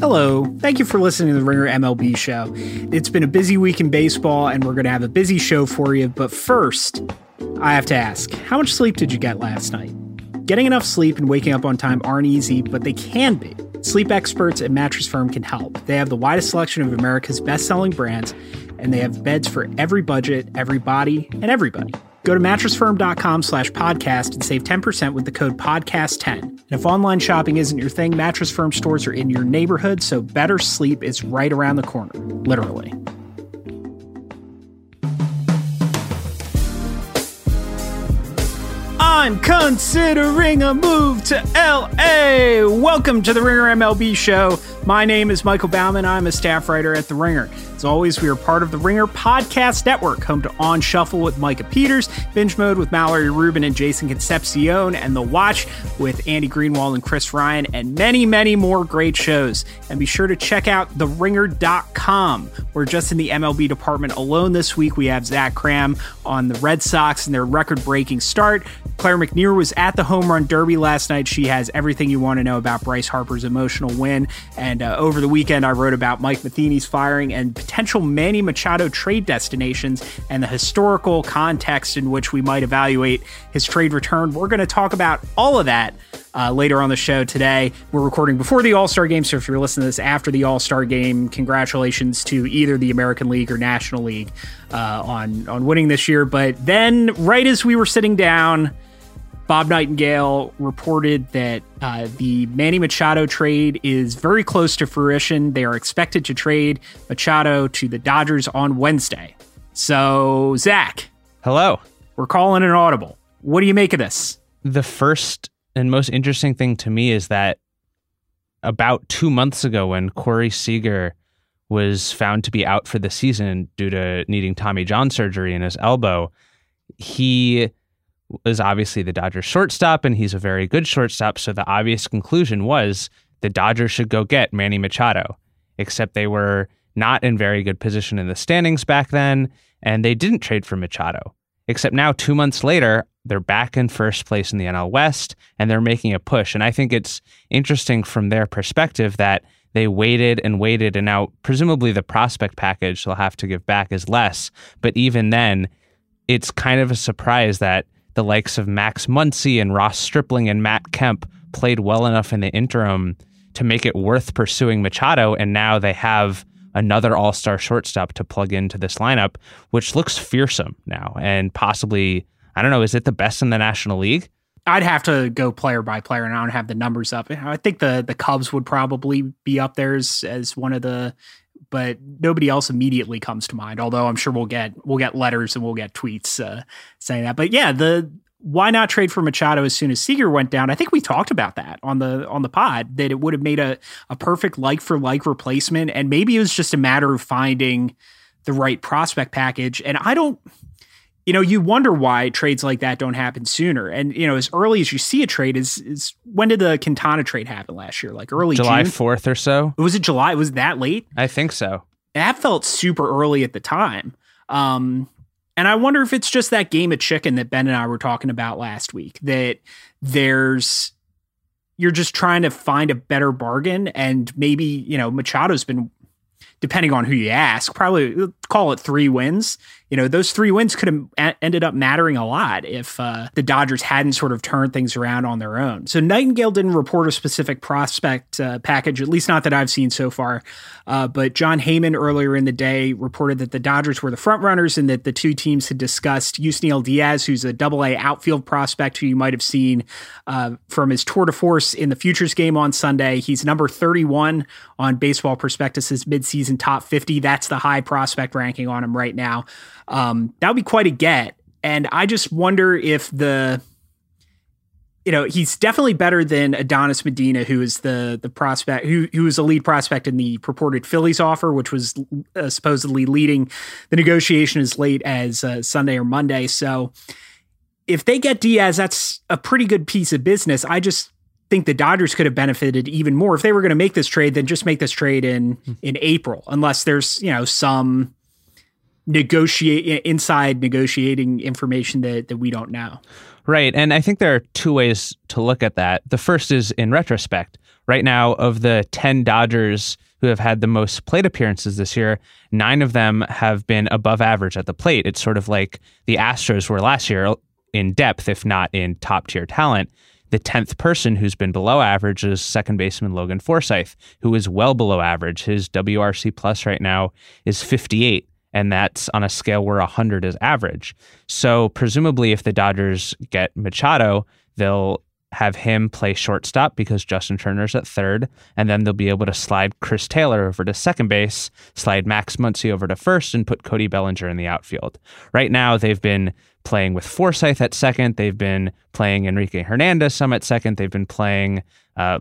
Hello. Thank you for listening to the Ringer MLB show. It's been a busy week in baseball, and we're going to have a busy show for you. But first, I have to ask how much sleep did you get last night? Getting enough sleep and waking up on time aren't easy, but they can be. Sleep experts at Mattress Firm can help. They have the widest selection of America's best selling brands, and they have beds for every budget, every body, and everybody. Go to mattressfirm.com slash podcast and save 10% with the code podcast10. And if online shopping isn't your thing, Mattress Firm stores are in your neighborhood, so better sleep is right around the corner, literally. I'm considering a move to LA. Welcome to the Ringer MLB show. My name is Michael Baumann. I'm a staff writer at The Ringer. As always, we are part of the Ringer Podcast Network, home to On Shuffle with Micah Peters, Binge Mode with Mallory Rubin and Jason Concepcion, and The Watch with Andy Greenwald and Chris Ryan, and many, many more great shows. And be sure to check out TheRinger.com. We're just in the MLB department alone this week. We have Zach Kram on the Red Sox and their record breaking start. Claire McNear was at the Home Run Derby last night. She has everything you want to know about Bryce Harper's emotional win. And uh, over the weekend, I wrote about Mike Matheny's firing and potential Manny Machado trade destinations and the historical context in which we might evaluate his trade return. We're going to talk about all of that uh, later on the show today. We're recording before the All Star game, so if you're listening to this after the All Star game, congratulations to either the American League or National League uh, on on winning this year. But then, right as we were sitting down. Bob Nightingale reported that uh, the Manny Machado trade is very close to fruition. They are expected to trade Machado to the Dodgers on Wednesday. So, Zach. Hello. We're calling an audible. What do you make of this? The first and most interesting thing to me is that about two months ago, when Corey Seager was found to be out for the season due to needing Tommy John surgery in his elbow, he is obviously the Dodgers shortstop, and he's a very good shortstop. So the obvious conclusion was the Dodgers should go get Manny Machado, except they were not in very good position in the standings back then, and they didn't trade for Machado. Except now, two months later, they're back in first place in the NL West, and they're making a push. And I think it's interesting from their perspective that they waited and waited, and now presumably the prospect package they'll have to give back is less. But even then, it's kind of a surprise that the likes of Max Muncy and Ross Stripling and Matt Kemp played well enough in the interim to make it worth pursuing Machado. And now they have another all star shortstop to plug into this lineup, which looks fearsome now and possibly, I don't know, is it the best in the National League? I'd have to go player by player, and I don't have the numbers up. I think the the Cubs would probably be up there as, as one of the but nobody else immediately comes to mind. Although I'm sure we'll get we'll get letters and we'll get tweets uh, saying that. But yeah, the why not trade for Machado as soon as Seager went down? I think we talked about that on the on the pod that it would have made a a perfect like for like replacement, and maybe it was just a matter of finding the right prospect package. And I don't you know, you wonder why trades like that don't happen sooner. And you know, as early as you see a trade is is when did the Quintana trade happen last year? Like early July fourth or so. Was it July? Was that late? I think so. That felt super early at the time. Um, and I wonder if it's just that game of chicken that Ben and I were talking about last week. That there's you're just trying to find a better bargain, and maybe you know Machado's been depending on who you ask, probably call it three wins. You know, those three wins could have ended up mattering a lot if uh, the Dodgers hadn't sort of turned things around on their own. So Nightingale didn't report a specific prospect uh, package, at least not that I've seen so far. Uh, but Jon Heyman earlier in the day reported that the Dodgers were the front runners and that the two teams had discussed Yusniel Diaz, who's a double A outfield prospect who you might have seen uh, from his tour de force in the futures game on Sunday. He's number 31 on Baseball Prospectus's midseason top 50. That's the high prospect ranking on him right now. Um, that would be quite a get. And I just wonder if the you know, he's definitely better than Adonis Medina, who is the the prospect who who was a lead prospect in the purported Phillies offer, which was uh, supposedly leading the negotiation as late as uh, Sunday or Monday. So, if they get Diaz, that's a pretty good piece of business. I just think the Dodgers could have benefited even more if they were going to make this trade. Then just make this trade in hmm. in April, unless there's you know some negotiate inside negotiating information that that we don't know. Right. And I think there are two ways to look at that. The first is in retrospect. right now, of the 10 Dodgers who have had the most plate appearances this year, nine of them have been above average at the plate. It's sort of like the Astros were last year in depth, if not in top tier talent. The 10th person who's been below average is second baseman Logan Forsythe, who is well below average. His WRC plus right now is 58, and that's on a scale where 100 is average. So, presumably, if the Dodgers get Machado, they'll have him play shortstop because Justin Turner's at third, and then they'll be able to slide Chris Taylor over to second base, slide Max Muncy over to first, and put Cody Bellinger in the outfield. Right now, they've been playing with Forsythe at second. They've been playing Enrique Hernandez some at second. They've been playing uh,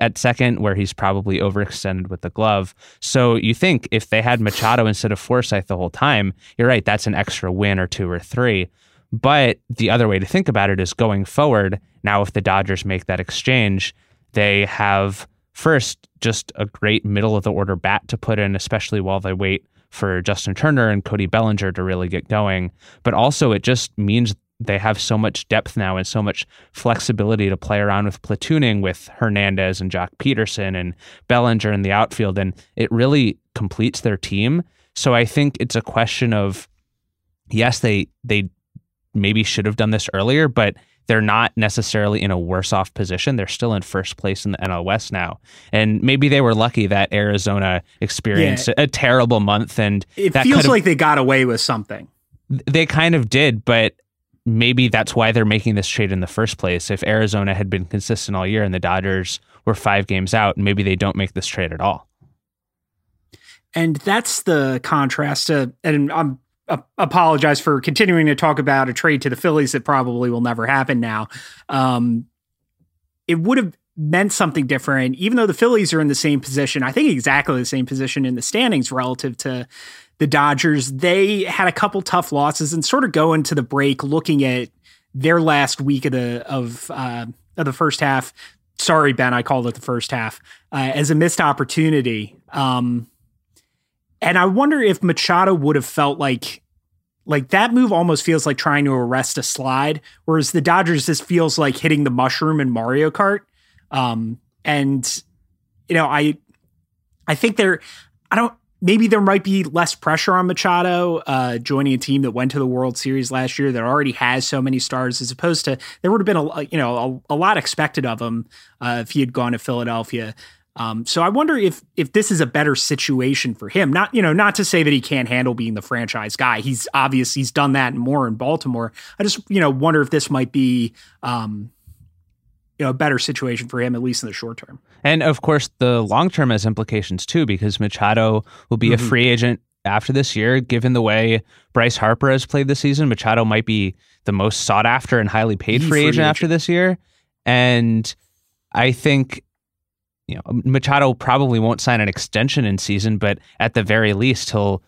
at second, where he's probably overextended with the glove. So you think if they had Machado instead of Forsythe the whole time, you're right, that's an extra win or two or three. But the other way to think about it is going forward. Now, if the Dodgers make that exchange, they have first just a great middle of the order bat to put in, especially while they wait for Justin Turner and Cody Bellinger to really get going. But also, it just means they have so much depth now and so much flexibility to play around with platooning with Hernandez and Joc Pederson and Bellinger in the outfield. And it really completes their team. So I think it's a question of yes, they they maybe should have done this earlier, but they're not necessarily in a worse off position. They're still in first place in the NL West now. And maybe they were lucky that Arizona experienced yeah. a terrible month and it feels like they got away with something. They kind of did, but maybe that's why they're making this trade in the first place. If Arizona had been consistent all year and the Dodgers were 5 games out, maybe they don't make this trade at all. And that's the contrast to, and I'm apologize for continuing to talk about a trade to the Phillies that probably will never happen now. Um, it would have meant something different, even though the Phillies are in the same position. I think exactly the same position in the standings relative to the Dodgers. They had a couple tough losses and sort of go into the break looking at their last week of the of uh, of the first half. Sorry, Ben, I called it the first half uh, as a missed opportunity. Um, and I wonder if Machado would have felt like like that move almost feels like trying to arrest a slide, whereas the Dodgers just feels like hitting the mushroom in Mario Kart. Um, and you know, I I think there I don't maybe there might be less pressure on Machado uh, joining a team that went to the World Series last year that already has so many stars, as opposed to there would have been a you know a, a lot expected of him uh, if he had gone to Philadelphia. Um, so I wonder if if this is a better situation for him. Not you know not to say that he can't handle being the franchise guy. He's obvious he's done that more in Baltimore. I just you know wonder if this might be um, you know a better situation for him at least in the short term. And of course, the long term has implications too because Machado will be mm-hmm. a free agent after this year. Given the way Bryce Harper has played this season, Machado might be the most sought after and highly paid free, free agent, agent after this year. And I think you know, Machado probably won't sign an extension in season, but at the very least, he'll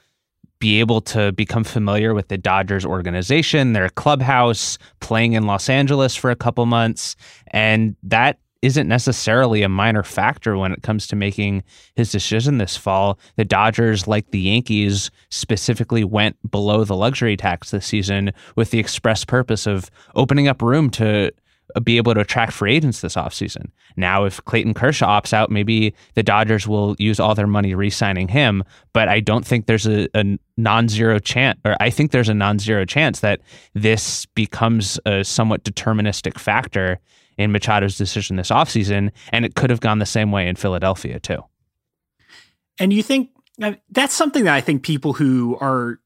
be able to become familiar with the Dodgers organization, their clubhouse, playing in Los Angeles for a couple months. And that isn't necessarily a minor factor when it comes to making his decision this fall. The Dodgers, like the Yankees, specifically went below the luxury tax this season with the express purpose of opening up room to be able to attract free agents this offseason. Now, if Clayton Kershaw opts out, maybe the Dodgers will use all their money re signing him. But I don't think there's a, a non zero chance, or I think there's a non zero chance that this becomes a somewhat deterministic factor in Machado's decision this offseason. And it could have gone the same way in Philadelphia, too. And you think uh, that's something that I think people who are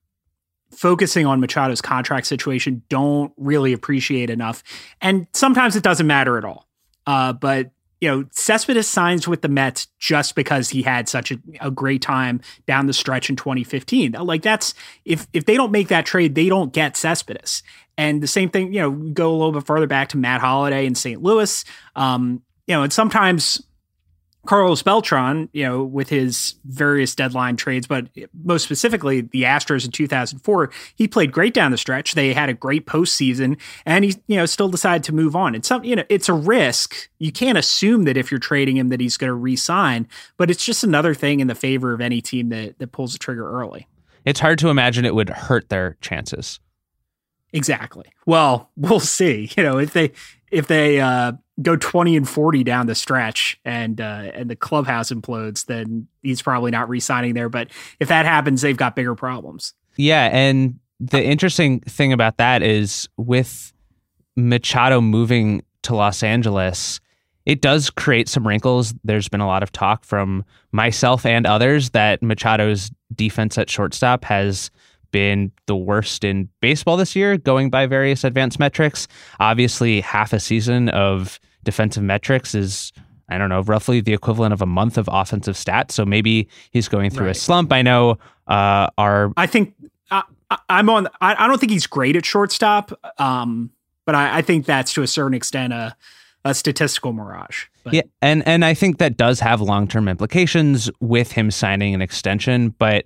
focusing on Machado's contract situation don't really appreciate enough. And sometimes it doesn't matter at all. Uh, but you know, Cespedes signs with the Mets just because he had such a, a, great time down the stretch in 2015. Like that's if if they don't make that trade, they don't get Cespedes. And the same thing, you know, go a little bit further back to Matt Holliday in St. Louis. Um, you know, and sometimes Carlos Beltran, you know, with his various deadline trades, but most specifically the Astros in 2004, he played great down the stretch. They had a great postseason, and he, you know, still decided to move on. It's some, you know, it's a risk. You can't assume that if you're trading him that he's going to re-sign, but it's just another thing in the favor of any team that that pulls the trigger early. It's hard to imagine it would hurt their chances. Exactly. Well, we'll see. You know, if they if they uh, go twenty and forty down the stretch and uh, and the clubhouse implodes, then he's probably not re-signing there. But if that happens, they've got bigger problems. Yeah, and the interesting thing about that is with Machado moving to Los Angeles, it does create some wrinkles. There's been a lot of talk from myself and others that Machado's defense at shortstop has been the worst in baseball this year, going by various advanced metrics. Obviously, half a season of defensive metrics is, I don't know, roughly the equivalent of a month of offensive stats. So maybe he's going through right. a slump. I know uh, our. I think I, am on. I, I, don't think he's great at shortstop, um, but I, I think that's to a certain extent a, a statistical mirage. But. Yeah, and and I think that does have long term implications with him signing an extension, but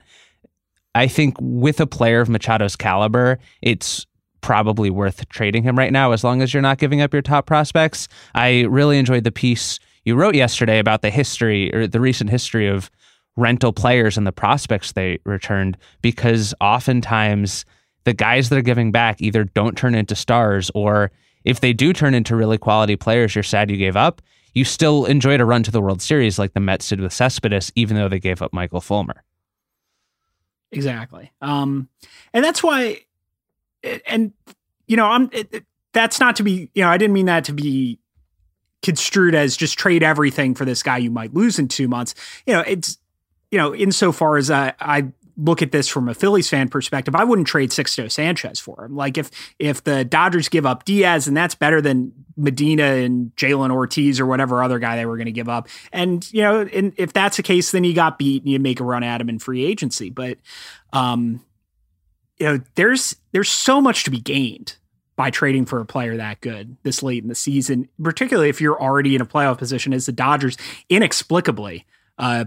I think with a player of Machado's caliber, it's probably worth trading him right now as long as you're not giving up your top prospects. I really enjoyed the piece you wrote yesterday about the history or the recent history of rental players and the prospects they returned because oftentimes the guys that are giving back either don't turn into stars or if they do turn into really quality players you're sad you gave up you still enjoyed a run to the world series like the mets did with cespedes even though they gave up michael fulmer Exactly. Um, and that's why, and you know, I'm. It, it, that's not to be. You know, I didn't mean that to be construed as just trade everything for this guy you might lose in two months. You know, it's you know, insofar as I, I look at this from a Phillies fan perspective, I wouldn't trade Sixto Sanchez for him. Like if if the Dodgers give up Diaz and that's better than Medina and Jhailyn Ortiz or whatever other guy they were going to give up. And you know, and if that's the case, then you got beat and you make a run at him in free agency. But um, you know, there's there's so much to be gained by trading for a player that good this late in the season, particularly if you're already in a playoff position as the Dodgers inexplicably uh,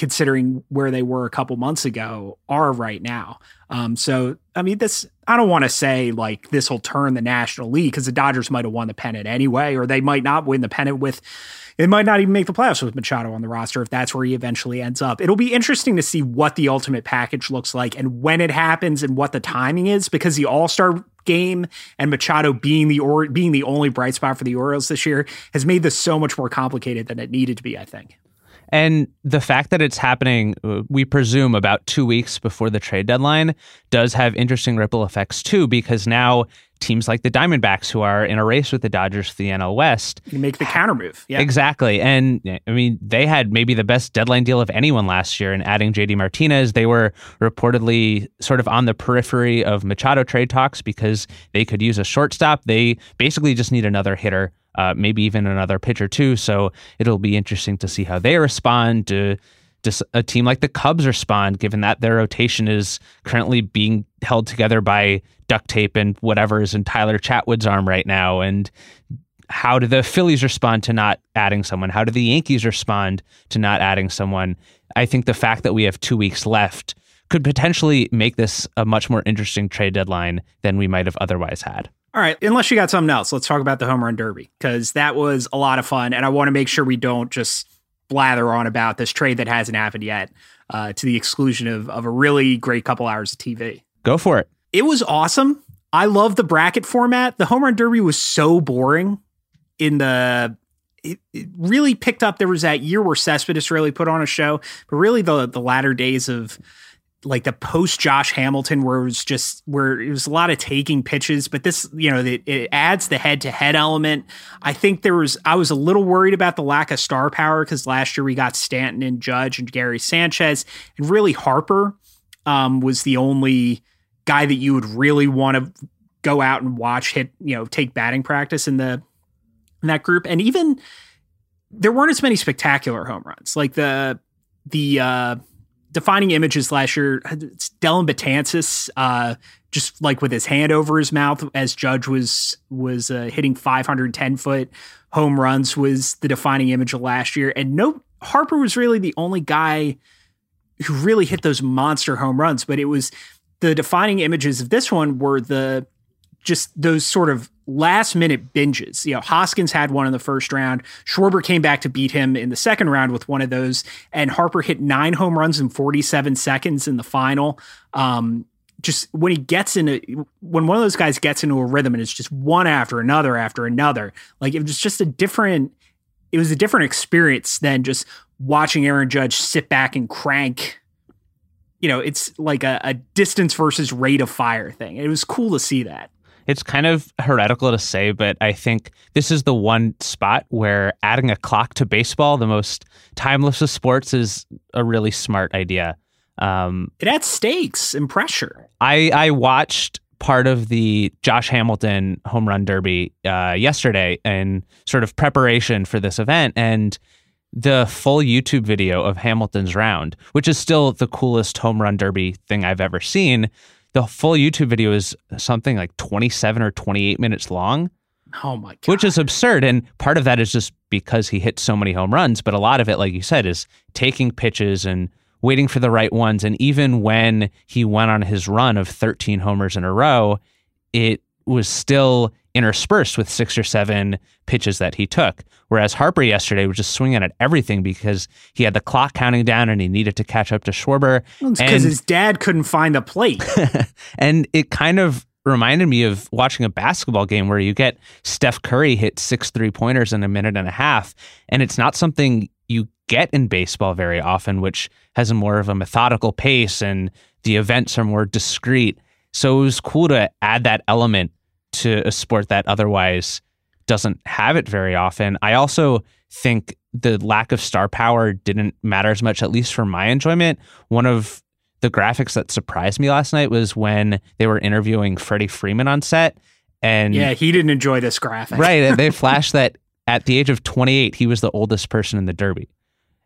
considering where they were a couple months ago, are right now. Um, so, I mean, this, I don't want to say like this will turn the National League because the Dodgers might have won the pennant anyway, or they might not win the pennant with, it might not even make the playoffs with Machado on the roster if that's where he eventually ends up. It'll be interesting to see what the ultimate package looks like and when it happens and what the timing is because the All Star game and Machado being the or being the only bright spot for the Orioles this year has made this so much more complicated than it needed to be. I think. And the fact that it's happening, uh, we presume, about two weeks before the trade deadline does have interesting ripple effects too, because now teams like the Diamondbacks, who are in a race with the Dodgers for the NL West, you make the counter move. Yeah. Exactly. And I mean, they had maybe the best deadline deal of anyone last year in adding JD Martinez. They were reportedly sort of on the periphery of Machado trade talks because they could use a shortstop. They basically just need another hitter uh, maybe even another pitcher too. So it'll be interesting to see how they respond. To, does a team like the Cubs respond, given that their rotation is currently being held together by duct tape and whatever is in Tyler Chatwood's arm right now? And how do the Phillies respond to not adding someone? How do the Yankees respond to not adding someone? I think the fact that we have two weeks left could potentially make this a much more interesting trade deadline than we might have otherwise had. All right, unless you got something else, let's talk about the home run derby because that was a lot of fun, and I want to make sure we don't just blather on about this trade that hasn't happened yet, uh, to the exclusion of of a really great couple hours of TV. Go for it. It was awesome. I love the bracket format. The home run derby was so boring in the it, it, really picked up. There was that year where Cespedes really put on a show, but really the the latter days of like the post Josh Hamilton where it was just where it was a lot of taking pitches, but this, you know, it, it adds the head to head element. I think there was, I was a little worried about the lack of star power because last year we got Stanton and Judge and Gary Sanchez and really Harper um, was the only guy that you would really want to go out and watch hit, you know, take batting practice in the, in that group. And even there weren't as many spectacular home runs like the, the, uh, defining images last year. It's Dellin Betances, uh, just like with his hand over his mouth as Judge was was uh, hitting 510 foot home runs was the defining image of last year. And no, Harper was really the only guy who really hit those monster home runs. But it was the defining images of this one were the just those sort of last minute binges. You know, Hoskins had one in the first round. Schwarber came back to beat him in the second round with one of those, and Harper hit nine home runs in 47 seconds in the final. Um, just when he gets into when one of those guys gets into a rhythm and it's just one after another after another, like it was just a different it was a different experience than just watching Aaron Judge sit back and crank. You know, it's like a, a distance versus rate of fire thing. It was cool to see that. It's kind of heretical to say, but I think this is the one spot where adding a clock to baseball, the most timeless of sports, is a really smart idea. Um, it adds stakes and pressure. I I watched part of the Josh Hamilton home run derby uh, yesterday in sort of preparation for this event, and the full YouTube video of Hamilton's round, which is still the coolest home run derby thing I've ever seen. The full YouTube video is something like 27 or 28 minutes long. Oh my God. Which is absurd. And part of that is just because he hit so many home runs. But a lot of it, like you said, is taking pitches and waiting for the right ones. And even when he went on his run of 13 homers in a row, it was still interspersed with six or seven pitches that he took. Whereas Harper yesterday was just swinging at everything because he had the clock counting down and he needed to catch up to Schwarber. Because his dad couldn't find the plate. and it kind of reminded me of watching a basketball game where you get Steph Curry hit six three pointers in a minute and a half. And it's not something you get in baseball very often, which has a more of a methodical pace and the events are more discrete. So it was cool to add that element to a sport that otherwise doesn't have it very often. I also think the lack of star power didn't matter as much, at least for my enjoyment. One of the graphics that surprised me last night was when they were interviewing Freddie Freeman on set. And yeah, he didn't enjoy this graphic. right. They flashed that at the age of 28, he was the oldest person in the Derby.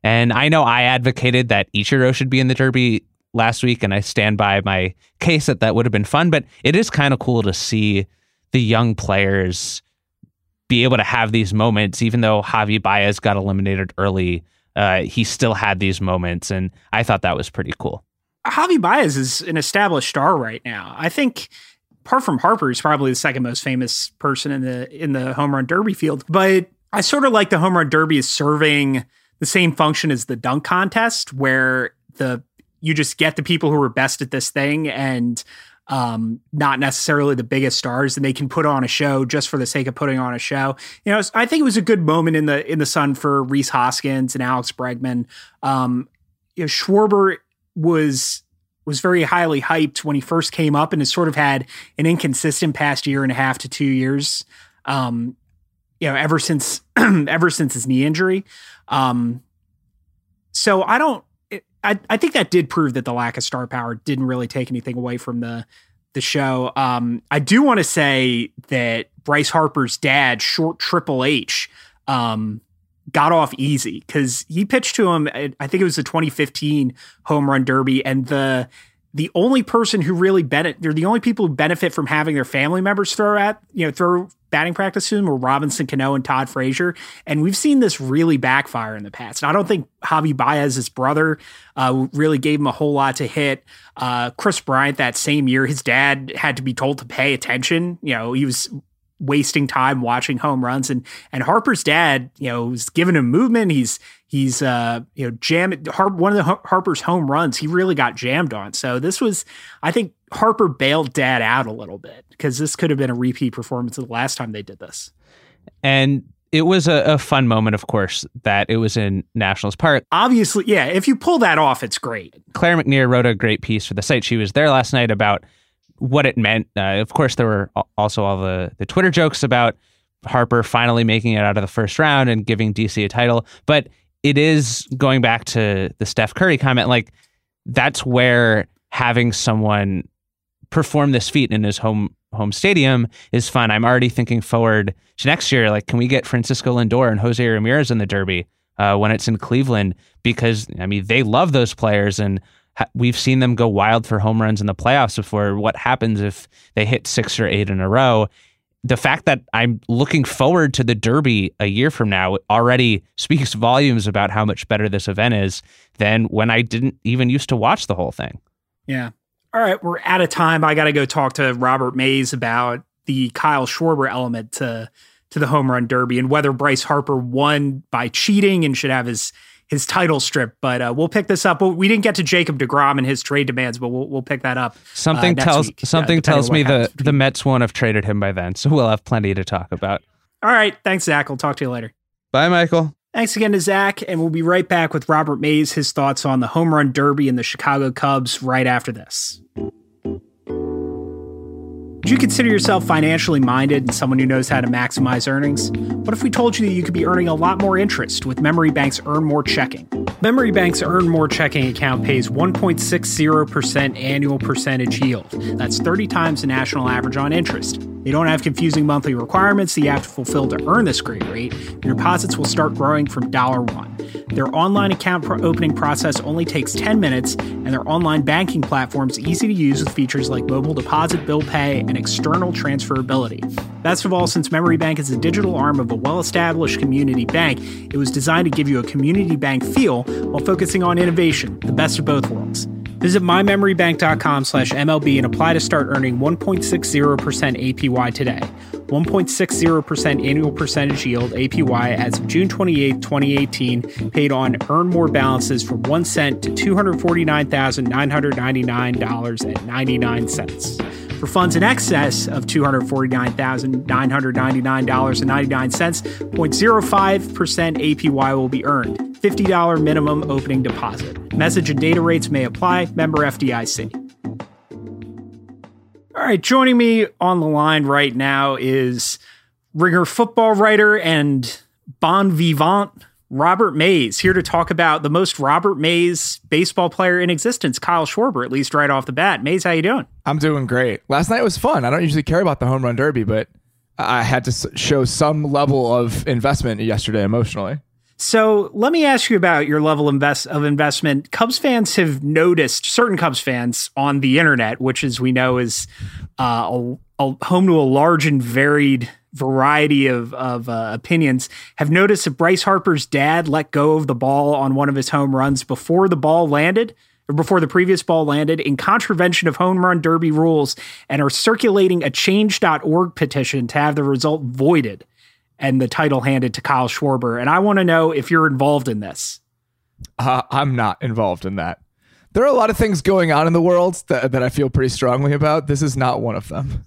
And I know I advocated that Ichiro should be in the Derby last week, and I stand by my case that that would have been fun. But it is kind of cool to see the young players be able to have these moments, even though Javi Baez got eliminated early. Uh, he still had these moments, and I thought that was pretty cool. Javi Baez is an established star right now. I think, apart from Harper, he's probably the second most famous person in the in the home run derby field. But I sort of like the home run derby is serving the same function as the dunk contest, where the you just get the people who are best at this thing and um, not necessarily the biggest stars, and they can put on a show just for the sake of putting on a show. You know, I think it was a good moment in the in the sun for Rhys Hoskins and Alex Bregman. Um, you know, Schwarber was was very highly hyped when he first came up, and has sort of had an inconsistent past year and a half to two years. Um, you know, ever since ever since his knee injury. Um, so I don't I, I think that did prove that the lack of star power didn't really take anything away from the the show. Um, I do want to say that Bryce Harper's dad, Short Triple H, um, got off easy because he pitched to him. I think it was the 2015 home run derby, and the the only person who really benefit, they're the only people who benefit from having their family members throw at, you know, throw batting practice them were Robinson Cano and Todd Frazier. And we've seen this really backfire in the past. And I don't think Javi Baez's brother uh, really gave him a whole lot to hit. Uh, Kris Bryant that same year, his dad had to be told to pay attention. You know, he was wasting time watching home runs and and Harper's dad, you know, was giving him movement. He's he's uh you know jammed one of the Harper's home runs. He really got jammed on. So this was, I think Harper bailed dad out a little bit because this could have been a repeat performance of the last time they did this. And it was a, a, fun moment, of course, that it was in Nationals Park. Obviously, yeah. If you pull that off, it's great. Claire McNear wrote a great piece for the site. She was there last night about what it meant. Uh, of course, there were also all the, the Twitter jokes about Harper finally making it out of the first round and giving DC a title. But it is going back to the Steph Curry comment, like that's where having someone perform this feat in his home home stadium is fun. I'm already thinking forward to next year. Like, can we get Francisco Lindor and Jose Ramirez in the Derby uh, when it's in Cleveland? Because I mean, they love those players, and we've seen them go wild for home runs in the playoffs before. What happens if they hit six or eight in a row? The fact that I'm looking forward to the Derby a year from now already speaks volumes about how much better this event is than when I didn't even used to watch the whole thing. Yeah. All right, we're out of time. I got to go talk to Robert Mays about the Kyle Schwarber element to to the home run derby and whether Bryce Harper won by cheating and should have his his title strip. But uh, we'll pick this up. We didn't get to Jacob Degrom and his trade demands, but we'll we'll pick that up. Something uh, tells week, something tells me the the Mets won't have traded him by then, so we'll have plenty to talk about. All right, thanks, Zach. We'll talk to you later. Bye, Michael. Thanks again to Zach, and we'll be right back with Robert Mays, his thoughts on the home run derby and the Chicago Cubs right after this. Would you consider yourself financially minded and someone who knows how to maximize earnings? What if we told you that you could be earning a lot more interest with Memory Bank's Earn More Checking? Memory Bank's Earn More Checking account pays 1.60% annual percentage yield. That's 30 times the national average on interest. They don't have confusing monthly requirements that you have to fulfill to earn this great rate. Your deposits will start growing from dollar one. Their online account opening process only takes 10 minutes, and their online banking platform is easy to use with features like mobile deposit, bill pay, and external transferability. Best of all, since Memory Bank is a digital arm of a well established community bank, it was designed to give you a community bank feel while focusing on innovation, the best of both worlds. Visit mymemorybank.com slash MLB and apply to start earning 1.60% APY today. 1.60% annual percentage yield APY as of June 28, 2018, paid on earn more balances from 1 cent to $249,999.99. For funds in excess of $249,999.99, 0.05% APY will be earned. $50 minimum opening deposit. Message and data rates may apply. Member FDIC. All right, joining me on the line right now is Ringer football writer and bon vivant Robert Mays here to talk about the most Robert Mays baseball player in existence, Kyle Schwarber, at least right off the bat. Mays, how you doing? I'm doing great. Last night was fun. I don't usually care about the home run derby, but I had to show some level of investment yesterday emotionally. So let me ask you about your level invest of investment. Cubs fans have noticed certain Cubs fans on the internet, which, as we know, is uh, a, a home to a large and varied variety of, of uh, opinions have noticed that Bryce Harper's dad let go of the ball on one of his home runs before the ball landed or before the previous ball landed in contravention of home run derby rules and are circulating a change.org petition to have the result voided and the title handed to Kyle Schwarber. And I want to know if you're involved in this. Uh, I'm not involved in that. There are a lot of things going on in the world that, that I feel pretty strongly about. This is not one of them.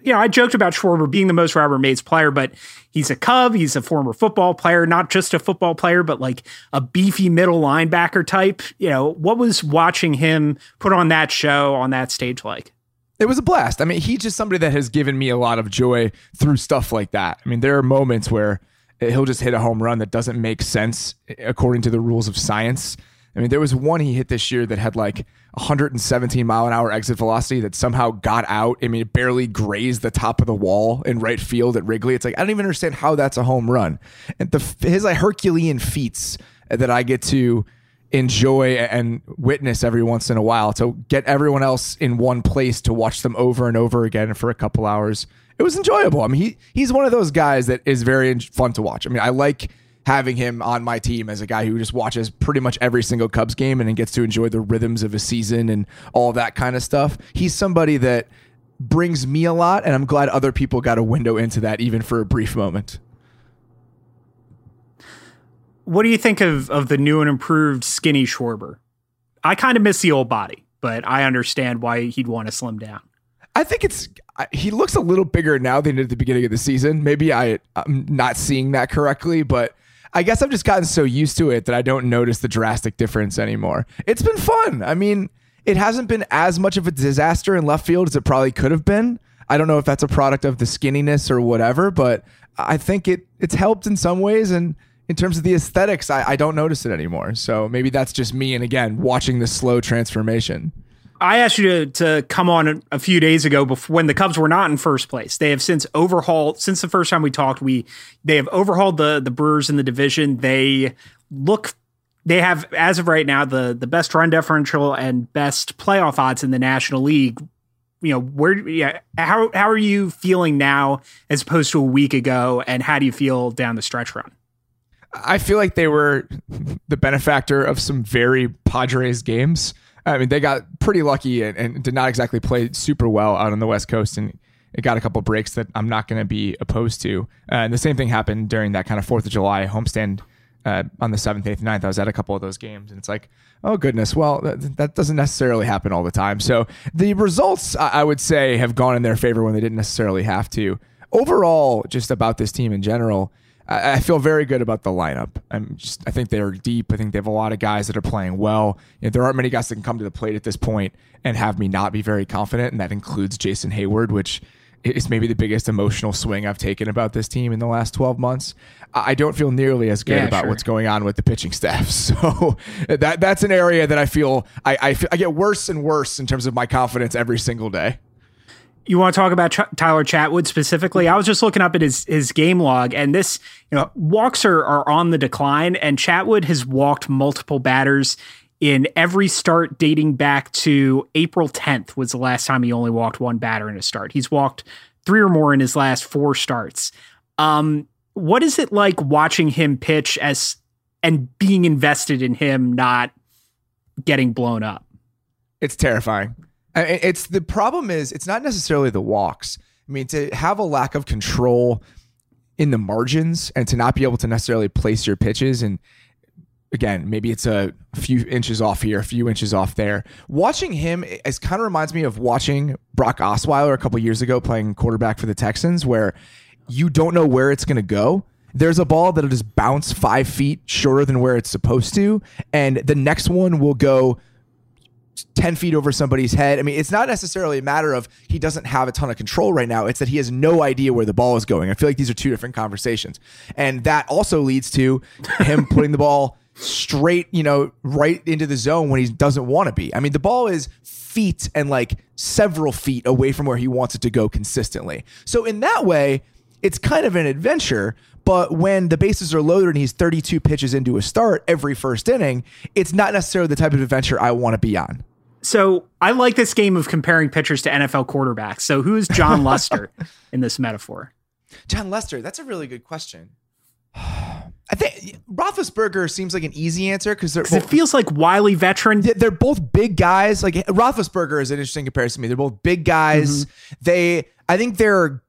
you know, I joked about Schwarber being the most Robert Mays player, but he's a Cub. He's a former football player, not just a football player, but like a beefy middle linebacker type. You know, what was watching him put on that show on that stage like? It was a blast. I mean, he's just somebody that has given me a lot of joy through stuff like that. I mean, there are moments where he'll just hit a home run that doesn't make sense according to the rules of science. I mean, there was one he hit this year that had like 117 mile an hour exit velocity that somehow got out. I mean, it barely grazed the top of the wall in right field at Wrigley. It's like I don't even understand how that's a home run. And the his like Herculean feats that I get to enjoy and witness every once in a while to get everyone else in one place to watch them over and over again for a couple hours. It was enjoyable. I mean, he he's one of those guys that is very fun to watch. I mean, I like having him on my team as a guy who just watches pretty much every single Cubs game and gets to enjoy the rhythms of a season and all that kind of stuff. He's somebody that brings me a lot, and I'm glad other people got a window into that even for a brief moment. What do you think of of the new and improved skinny Schwarber? I kind of miss the old body, but I understand why he'd want to slim down. I think it's he looks a little bigger now than at the beginning of the season. Maybe I I'm not seeing that correctly, but I guess I've just gotten so used to it that I don't notice the drastic difference anymore. It's been fun. I mean, it hasn't been as much of a disaster in left field as it probably could have been. I don't know if that's a product of the skinniness or whatever, but I think it it's helped in some ways. And in terms of the aesthetics, I, I don't notice it anymore. So maybe that's just me. And again, watching the slow transformation. I asked you to, to come on a few days ago before, when the Cubs were not in first place. They have since overhauled since the first time we talked. We they have overhauled the the Brewers in the division. They look they have as of right now the the best run differential and best playoff odds in the National League. You know where yeah how how are you feeling now as opposed to a week ago, and how do you feel down the stretch run? I feel like they were the benefactor of some very Padres games. I mean, they got pretty lucky and, and, did not exactly play super well out on the West Coast, and it got a couple breaks that I'm not going to be opposed to. Uh, and the same thing happened during that kind of Fourth of July homestand uh, on the seventh, eighth, ninth. I was at a couple of those games, and it's like, oh goodness, well that, that doesn't necessarily happen all the time. So the results, I, I would say, have gone in their favor when they didn't necessarily have to. Overall, just about this team in general, I, I feel very good about the lineup. I'm just, I think they're deep. I think they have a lot of guys that are playing well. You know, there aren't many guys that can come to the plate at this point and have me not be very confident, and that includes Jason Heyward, which is maybe the biggest emotional swing I've taken about this team in the last 12 months. I don't feel nearly as good Yeah, about sure. what's going on with the pitching staff. So that that's an area that I feel I I, feel, I get worse and worse in terms of my confidence every single day. You want to talk about Ch- Tyler Chatwood specifically? I was just looking up at his his game log, and this, you know, walks are, are on the decline, and Chatwood has walked multiple batters in every start dating back to April 10th was the last time he only walked one batter in a start. He's walked three or more in his last four starts. Um, what is it like watching him pitch as and being invested in him not getting blown up? It's terrifying. It's the problem is it's not necessarily the walks. I mean, to have a lack of control in the margins and to not be able to necessarily place your pitches and again, maybe it's a few inches off here, a few inches off there. Watching him is kind of reminds me of watching Brock Osweiler a couple years ago playing quarterback for the Texans, where you don't know where it's going to go. There's a ball that'll just bounce five feet shorter than where it's supposed to, and the next one will go 10 feet over somebody's head. I mean, it's not necessarily a matter of he doesn't have a ton of control right now. It's that he has no idea where the ball is going. I feel like these are two different conversations. And that also leads to him putting the ball straight, you know, right into the zone when he doesn't want to be. I mean, the ball is feet and like several feet away from where he wants it to go consistently. So in that way, it's kind of an adventure. But when the bases are loaded and he's 32 pitches into a start every first inning, it's not necessarily the type of adventure I want to be on. So I like this game of comparing pitchers to NFL quarterbacks. So who is Jon Lester in this metaphor? Jon Lester, that's a really good question. I think Roethlisberger seems like an easy answer because it feels like wily veteran. they're both big guys. Like Roethlisberger is an interesting comparison to me. They're both big guys. Mm-hmm. They, I think they're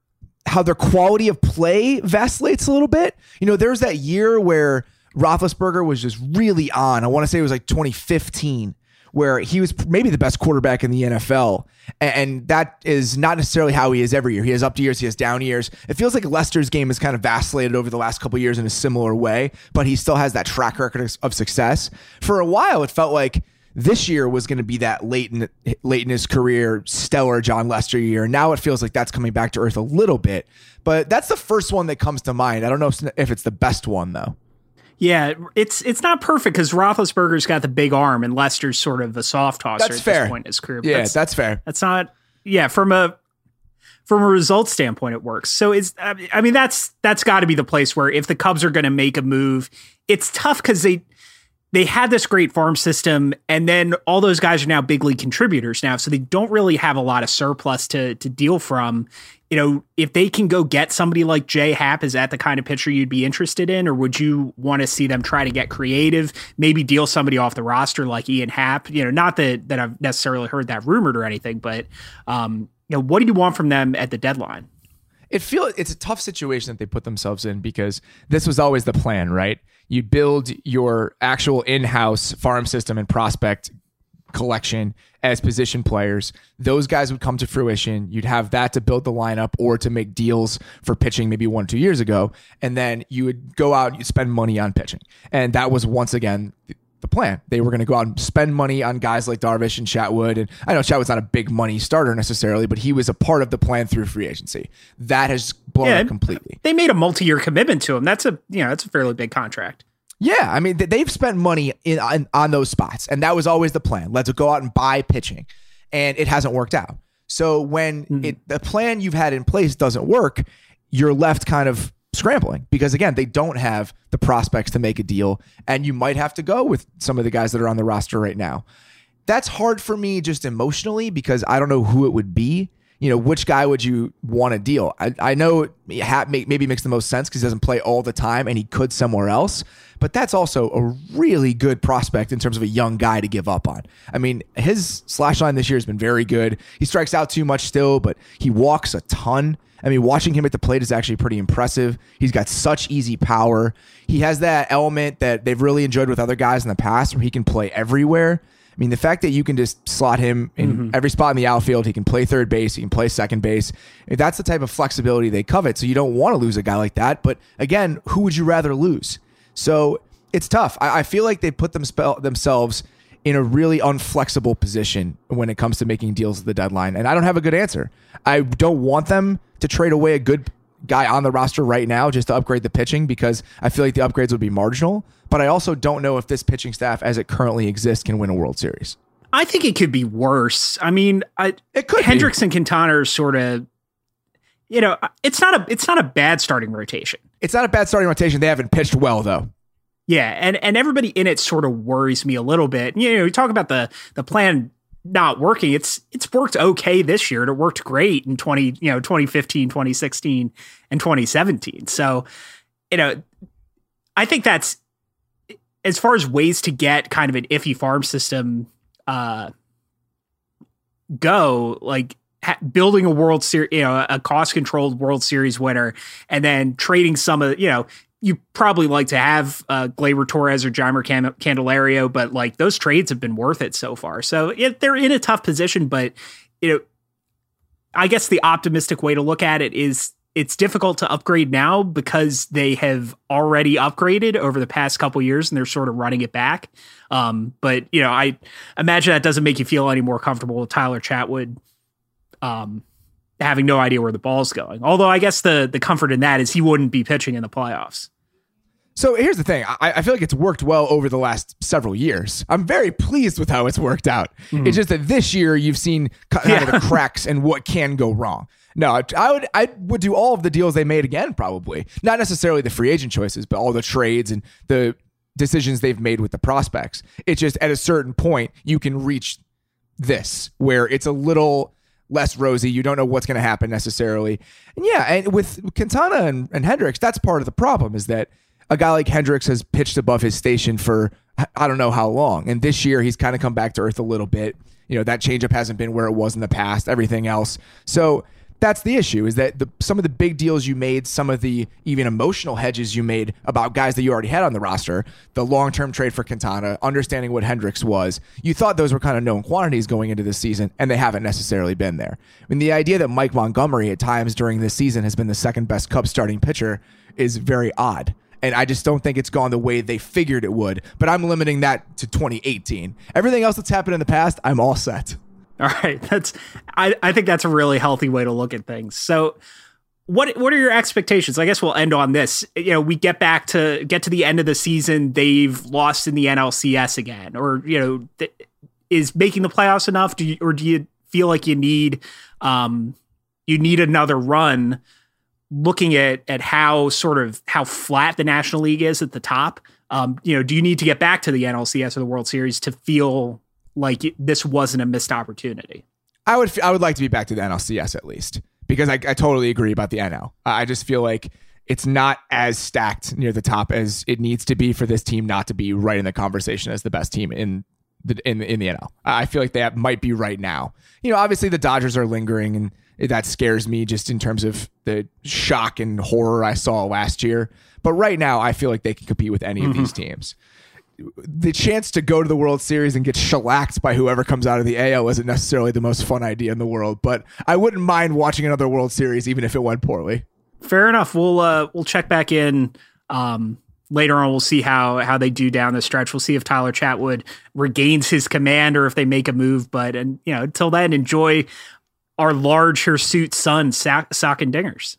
how their quality of play vacillates a little bit. You know, there was that year where Roethlisberger was just really on. I want to say it was like 2015, where he was maybe the best quarterback in the NFL. And that is not necessarily how he is every year. He has up years, he has down years. It feels like Lester's game has kind of vacillated over the last couple years in a similar way, but he still has that track record of- success. For a while, it felt like this year was going to be that late in late in his career stellar Jon Lester year. Now it feels like that's coming back to earth a little bit, but that's the first one that comes to mind. I don't know if, if it's the best one though. Yeah, it's it's not perfect because Roethlisberger's got the big arm and Lester's sort of a soft tosser That's at fair. this point in his career. But Yeah, that's, that's fair. that's not. Yeah, from a from a results standpoint, it works. So it's. I mean- I mean, that's that's got to be the place where if the Cubs are going to make a move, it's tough because they they had this great farm system, and then all those guys are now big league contributors now, so they don't really have a lot of surplus to to deal from. You know, if they can go get somebody like Jay Happ, is that the kind of pitcher you'd be interested in, or would you want to see them try to get creative, maybe deal somebody off the roster like Ian Happ? You know, not that that I've necessarily heard that rumored or anything, but um, you know, what do you want from them at the deadline? it feel it's a tough situation that they put themselves in because this was always the plan, right? You build your actual in-house farm system and prospect collection as position players. Those guys would come to fruition. You'd have that to build the lineup or to make deals for pitching maybe one or two years ago. And then you would go out and you spend money on pitching. And that was once again the plan. They were going to go out and spend money on guys like Darvish and Chatwood. And I know Chatwood's not a big money starter necessarily, but he was a part of the plan through free agency. That has blown Yeah. up completely. They made a multi-year commitment to him. That's a you know that's a fairly big contract. Yeah, I mean they've spent money in on, on those spots, and that was always the plan. Let's go out and buy pitching, and it hasn't worked out. So when mm-hmm. it the plan you've had in place doesn't work, you're left kind of scrambling because again they don't have the prospects to make a deal, and you might have to go with some of the guys that are on the roster right now. That's hard for me just emotionally because I don't know who it would be. You know, which guy would you want to deal? I, I know maybe makes the most sense because he doesn't play all the time and he could somewhere else. but that's also a really good prospect in terms of a young guy to give up on. I mean, his slash line this year has been very good. He strikes out too much still, but he walks a ton. I mean, watching him at the plate is actually pretty impressive. He's got such easy power. He has that element that they've really enjoyed with other guys in the past where he can play everywhere. I mean, the fact that you can just slot him in mm-hmm. every spot in the outfield, he can play third base, he can play second base. That's the type of flexibility they covet. So you don't want to lose a guy like that. But again, who would you rather lose? So it's tough. I, I feel like they put them spell, themselves in a really unflexible position when it comes to making deals at the deadline. And I don't have a good answer. I don't want them to trade away a good guy on the roster right now just to upgrade the pitching because I feel like the upgrades would be marginal. But I also don't know if this pitching staff, as it currently exists, can win a World Series. I think it could be worse. I mean, I, it could. Hendricks be. and Quintana are sort of, you know, it's not a it's not a bad starting rotation. It's not a bad starting rotation. They haven't pitched well though. Yeah, and and everybody in it sort of worries me a little bit. You know, we talk about the the plan not working. It's it's worked okay this year. It worked great in 20, you know, 2015, 2016 and 2017. So, you know, I think that's as far as ways to get kind of an iffy farm system uh go, like ha- building a World Series, you know, a cost controlled World Series winner, and then trading some of, you know, you probably like to have uh, Gleyber Torres or Jeimer Cam- Candelario, but like those trades have been worth it so far. So it, they're in a tough position, but you know, I guess the optimistic way to look at it is it's difficult to upgrade now because they have already upgraded over the past couple years and they're sort of running it back. Um, but you know, I imagine that doesn't make you feel any more comfortable with Tyler Chatwood. Um, having no idea where the ball's going. Although I guess the the comfort in that is he wouldn't be pitching in the playoffs. So here's the thing. I, I, feel like it's worked well over the last several years. I'm very pleased with how it's worked out. Mm. It's just that this year you've seen kind yeah. of the cracks and what can go wrong. No, I would I would do all of the deals they made again, probably. Not necessarily the free agent choices, but all the trades and the decisions they've made with the prospects. It's just at a certain point you can reach this where it's a little less rosy. You don't know what's going to happen necessarily. And yeah, and with Quintana and, and Hendricks, that's part of the problem is that a guy like Hendricks has pitched above his station for I don't know how long. And this year he's kind of come back to earth a little bit. You know, that changeup hasn't been where it was in the past, everything else. So that's the issue is that the, some of the big deals you made, some of the even emotional hedges you made about guys that you already had on the roster, the long term trade for Quintana, understanding what Hendricks was, you thought those were kind of known quantities going into this season, and they haven't necessarily been there. I mean, the idea that Mike Montgomery at times during this season has been the second best Cubs starting pitcher is very odd. And I just don't think it's gone the way they figured it would. But I'm limiting that to 2018. Everything else that's happened in the past, I'm all set. All right, that's I, I think that's a really healthy way to look at things. So what what are your expectations? I guess we'll end on this. You know, we get back to get to the end of the season, they've lost in the NLCS again, or you know, th- is making the playoffs enough? Do you, or do you feel like you need um you need another run? Looking at at how sort of how flat the National League is at the top, um, you know, do you need to get back to the NLCS or the World Series to feel like this wasn't a missed opportunity. I would I would like to be back to the NLCS at least because I, I totally agree about the NL. I just feel like it's not as stacked near the top as it needs to be for this team not to be right in the conversation as the best team in the in in the NL. I feel like that might be right now. You know, obviously the Dodgers are lingering and that scares me just in terms of the shock and horror I saw last year. But right now, I feel like they can compete with any of mm-hmm. these teams the chance to go to the World Series and get shellacked by whoever comes out of the AL isn't necessarily the most fun idea in the world, but I wouldn't mind watching another World Series even if it went poorly. Fair enough. We'll uh, we'll check back in um, later on. We'll see how how they do down the stretch. We'll see if Tyler Chatwood regains his command or if they make a move. But and you know, until then, enjoy our large hirsute son sock, sock and dingers.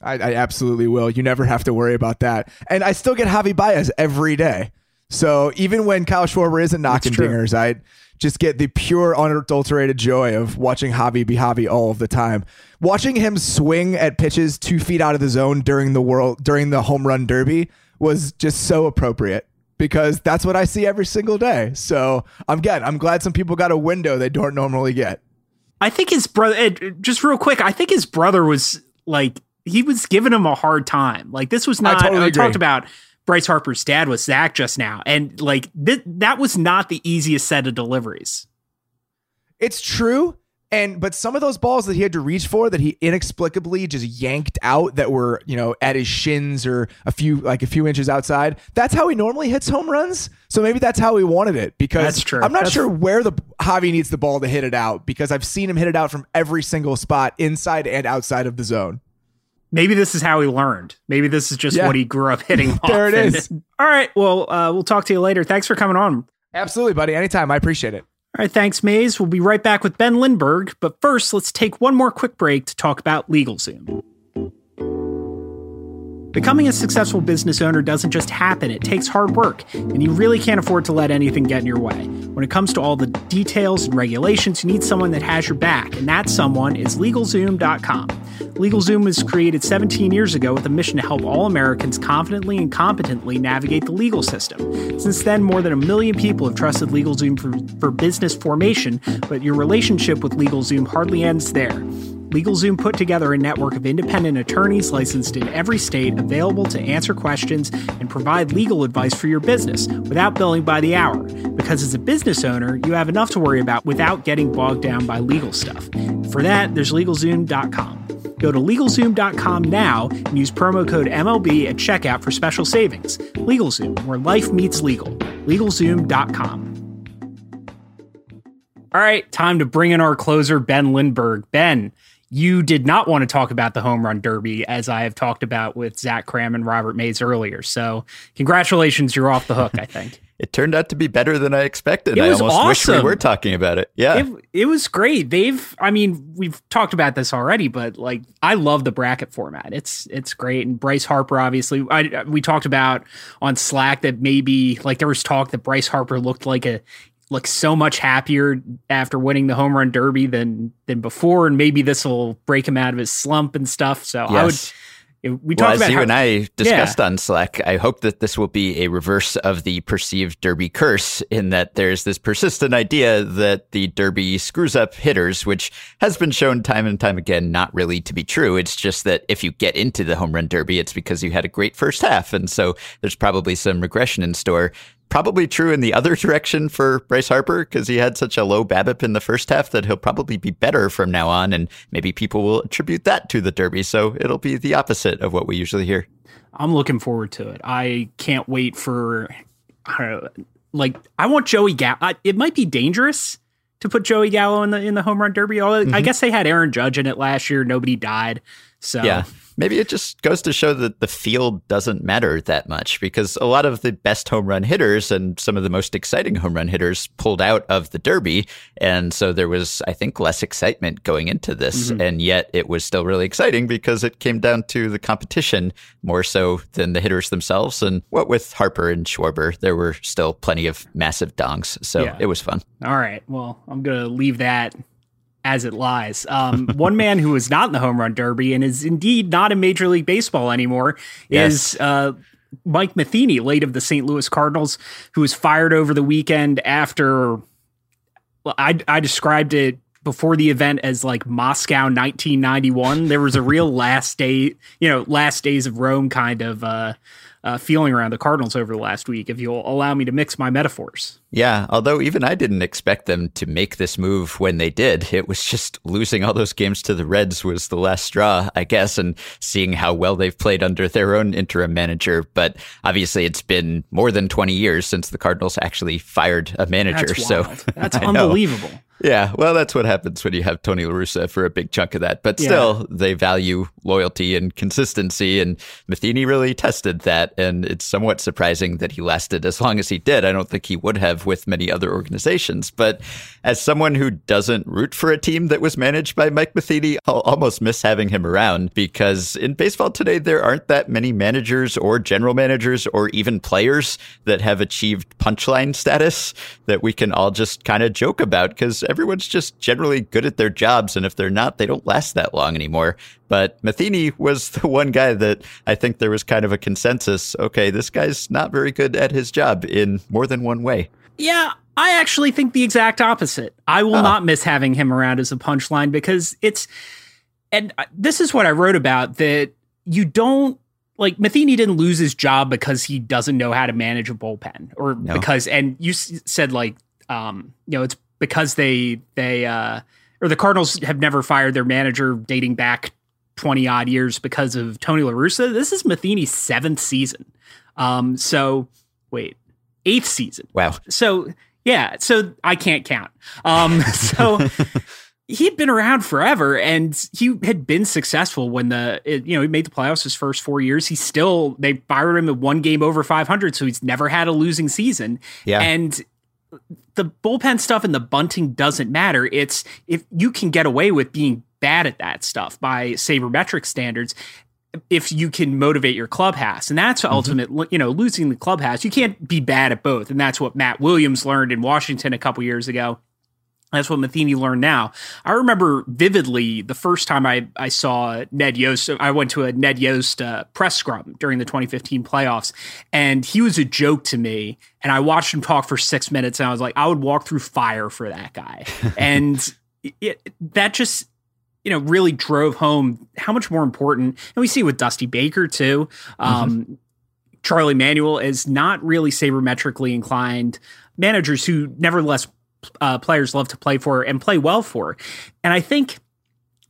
I, I, absolutely will. You never have to worry about that. And I still get Javi Baez every day. So even when Kyle Schwarber isn't knocking dingers, I just get the pure unadulterated joy of watching Javi be Javi all of the time. Watching him swing at pitches two feet out of the zone during the world during the home run derby was just so appropriate because that's what I see every single day. So I'm again, I'm glad some people got a window they don't normally get. I think his brother, just real quick, I think his brother was like he was giving him a hard time. Like this was not. I, totally I talked about Bryce Harper's dad was Zach just now, and like th- that was not the easiest set of deliveries. It's true. And but some of those balls that he had to reach for that he inexplicably just yanked out that were, you know, at his shins or a few like a few inches outside, that's how he normally hits home runs. So maybe that's how he wanted it because That's true. I'm not That's- sure where the Javi needs the ball to hit it out because I've seen him hit it out from every single spot inside and outside of the zone. Maybe this is how he learned. Maybe this is just Yeah. what he grew up hitting. There it And- is. All right. Well, uh, we'll talk to you later. Thanks for coming on. Absolutely, buddy. Anytime. I appreciate it. All right, thanks, Mays. We'll be right back with Ben Lindbergh. But first, let's take one more quick break to talk about LegalZoom. Becoming a successful business owner doesn't just happen, it takes hard work, and you really can't afford to let anything get in your way. When it comes to all the details and regulations, you need someone that has your back, and that someone is LegalZoom.com. LegalZoom was created 17 years ago with a mission to help all Americans confidently and competently navigate the legal system. Since then, more than a million people have trusted LegalZoom for, for business formation, but your relationship with LegalZoom hardly ends there. LegalZoom put together a network of independent attorneys licensed in every state available to answer questions and provide legal advice for your business without billing by the hour. Because as a business owner, you have enough to worry about without getting bogged down by legal stuff. For that, there's LegalZoom.com. Go to LegalZoom.com now and use promo code MLB at checkout for special savings. LegalZoom, where life meets legal. LegalZoom.com. All right, time to bring in our closer, Ben Lindbergh. Ben, you did not want to talk about the home run derby as I have talked about with Zach Kram and Robert Mays earlier. So, congratulations, you're off the hook, I think. It turned out to be better than I expected. It I was almost wish we were talking about it. Yeah. it, it was great. They've, I mean, we've talked about this already, but like, I love the bracket format. It's it's great. And Bryce Harper, obviously, I we talked about on Slack that maybe like there was talk that Bryce Harper looked like a like so much happier after winning the home run derby than than before, and maybe this will break him out of his slump and stuff. So I would. Yes. We well, talked as about you how, and I discussed on Slack, I hope that this will be a reverse of the perceived Derby curse in that there's this persistent idea that the Derby screws up hitters, which has been shown time and time again not really to be true. It's just that if you get into the home run derby, it's because you had a great first half. And so there's probably some regression in store. Probably true in the other direction for Bryce Harper because he had such a low BABIP in the first half that he'll probably be better from now on, and maybe people will attribute that to the Derby. So it'll be the opposite of what we usually hear. I'm looking forward to it. I can't wait for. I don't know, like I want Joey Gallo. It might be dangerous to put Joey Gallo in the in the home run derby. Although I mm-hmm. guess they had Aaron Judge in it last year. Nobody died. So Yeah. Maybe it just goes to show that the field doesn't matter that much because a lot of the best home run hitters and some of the most exciting home run hitters pulled out of the Derby. And so there was, I think, less excitement going into this. Mm-hmm. And yet it was still really exciting because it came down to the competition more so than the hitters themselves. And what with Harper and Schwarber, there were still plenty of massive dongs. So Yeah. it was fun. All right. Well, I'm going to leave that as it lies. Um, one man who is not in the home run derby and is indeed not in Major League Baseball anymore is uh, Mike Matheny, late of the St. Louis Cardinals, who was fired over the weekend after well, I, I described it before the event as like Moscow 1991. There was a real last day, you know, last days of Rome kind of uh, uh, feeling around the Cardinals over the last week, if you'll allow me to mix my metaphors. Yeah, although even I didn't expect them to make this move when they did. It was just losing all those games to the Reds was the last straw, I guess, and seeing how well they've played under their own interim manager. But obviously, it's been more than 20 years since the Cardinals actually fired a manager. That's so. That's know. unbelievable. Yeah, well, that's what happens when you have Tony La Russa for a big chunk of that. But still, they value loyalty and consistency, and Matheny really tested that. And it's somewhat surprising that he lasted as long as he did. I don't think he would have with many other organizations. But as someone who doesn't root for a team that was managed by Mike Matheny, I'll almost miss having him around because in baseball today, there aren't that many managers or general managers or even players that have achieved punchline status that we can all just kind of joke about because everyone's just generally good at their jobs. And if they're not, they don't last that long anymore. But Matheny was the one guy that I think there was kind of a consensus. Okay, this guy's not very good at his job in more than one way. Yeah, I actually think the exact opposite. I will Oh. not miss having him around as a punchline because it's, and this is what I wrote about that you don't like Matheny didn't lose his job because he doesn't know how to manage a bullpen or No. because and you s- said like um you know it's because they they uh or the Cardinals have never fired their manager dating back 20 odd years because of Tony La Russa. This is Matheny's seventh season. Um so wait, eighth season. Wow. So yeah, so I can't count. Um so he'd been around forever and he had been successful when the it- you know he made the playoffs his first four years he still they fired him at one game over 500 so he's never had a losing season Yeah. and the bullpen stuff and the bunting doesn't matter it's if you can get away with being bad at that stuff by sabermetric standards if you can motivate your clubhouse and that's ultimate you know losing the clubhouse you can't be bad at both and that's what matt williams learned in washington a couple years ago that's what Matheny learned now. I remember vividly the first time I, I saw Ned Yost. I went to a Ned Yost uh, press scrum during the 2015 playoffs, and he was a joke to me. And I watched him talk for six minutes, and I was like, I would walk through fire for that guy. and it, that just you know really drove home how much more important. And we see with Dusty Baker too. Um, Charlie Manuel is not really sabermetrically inclined managers who nevertheless uh, players love to play for and play well for. And I think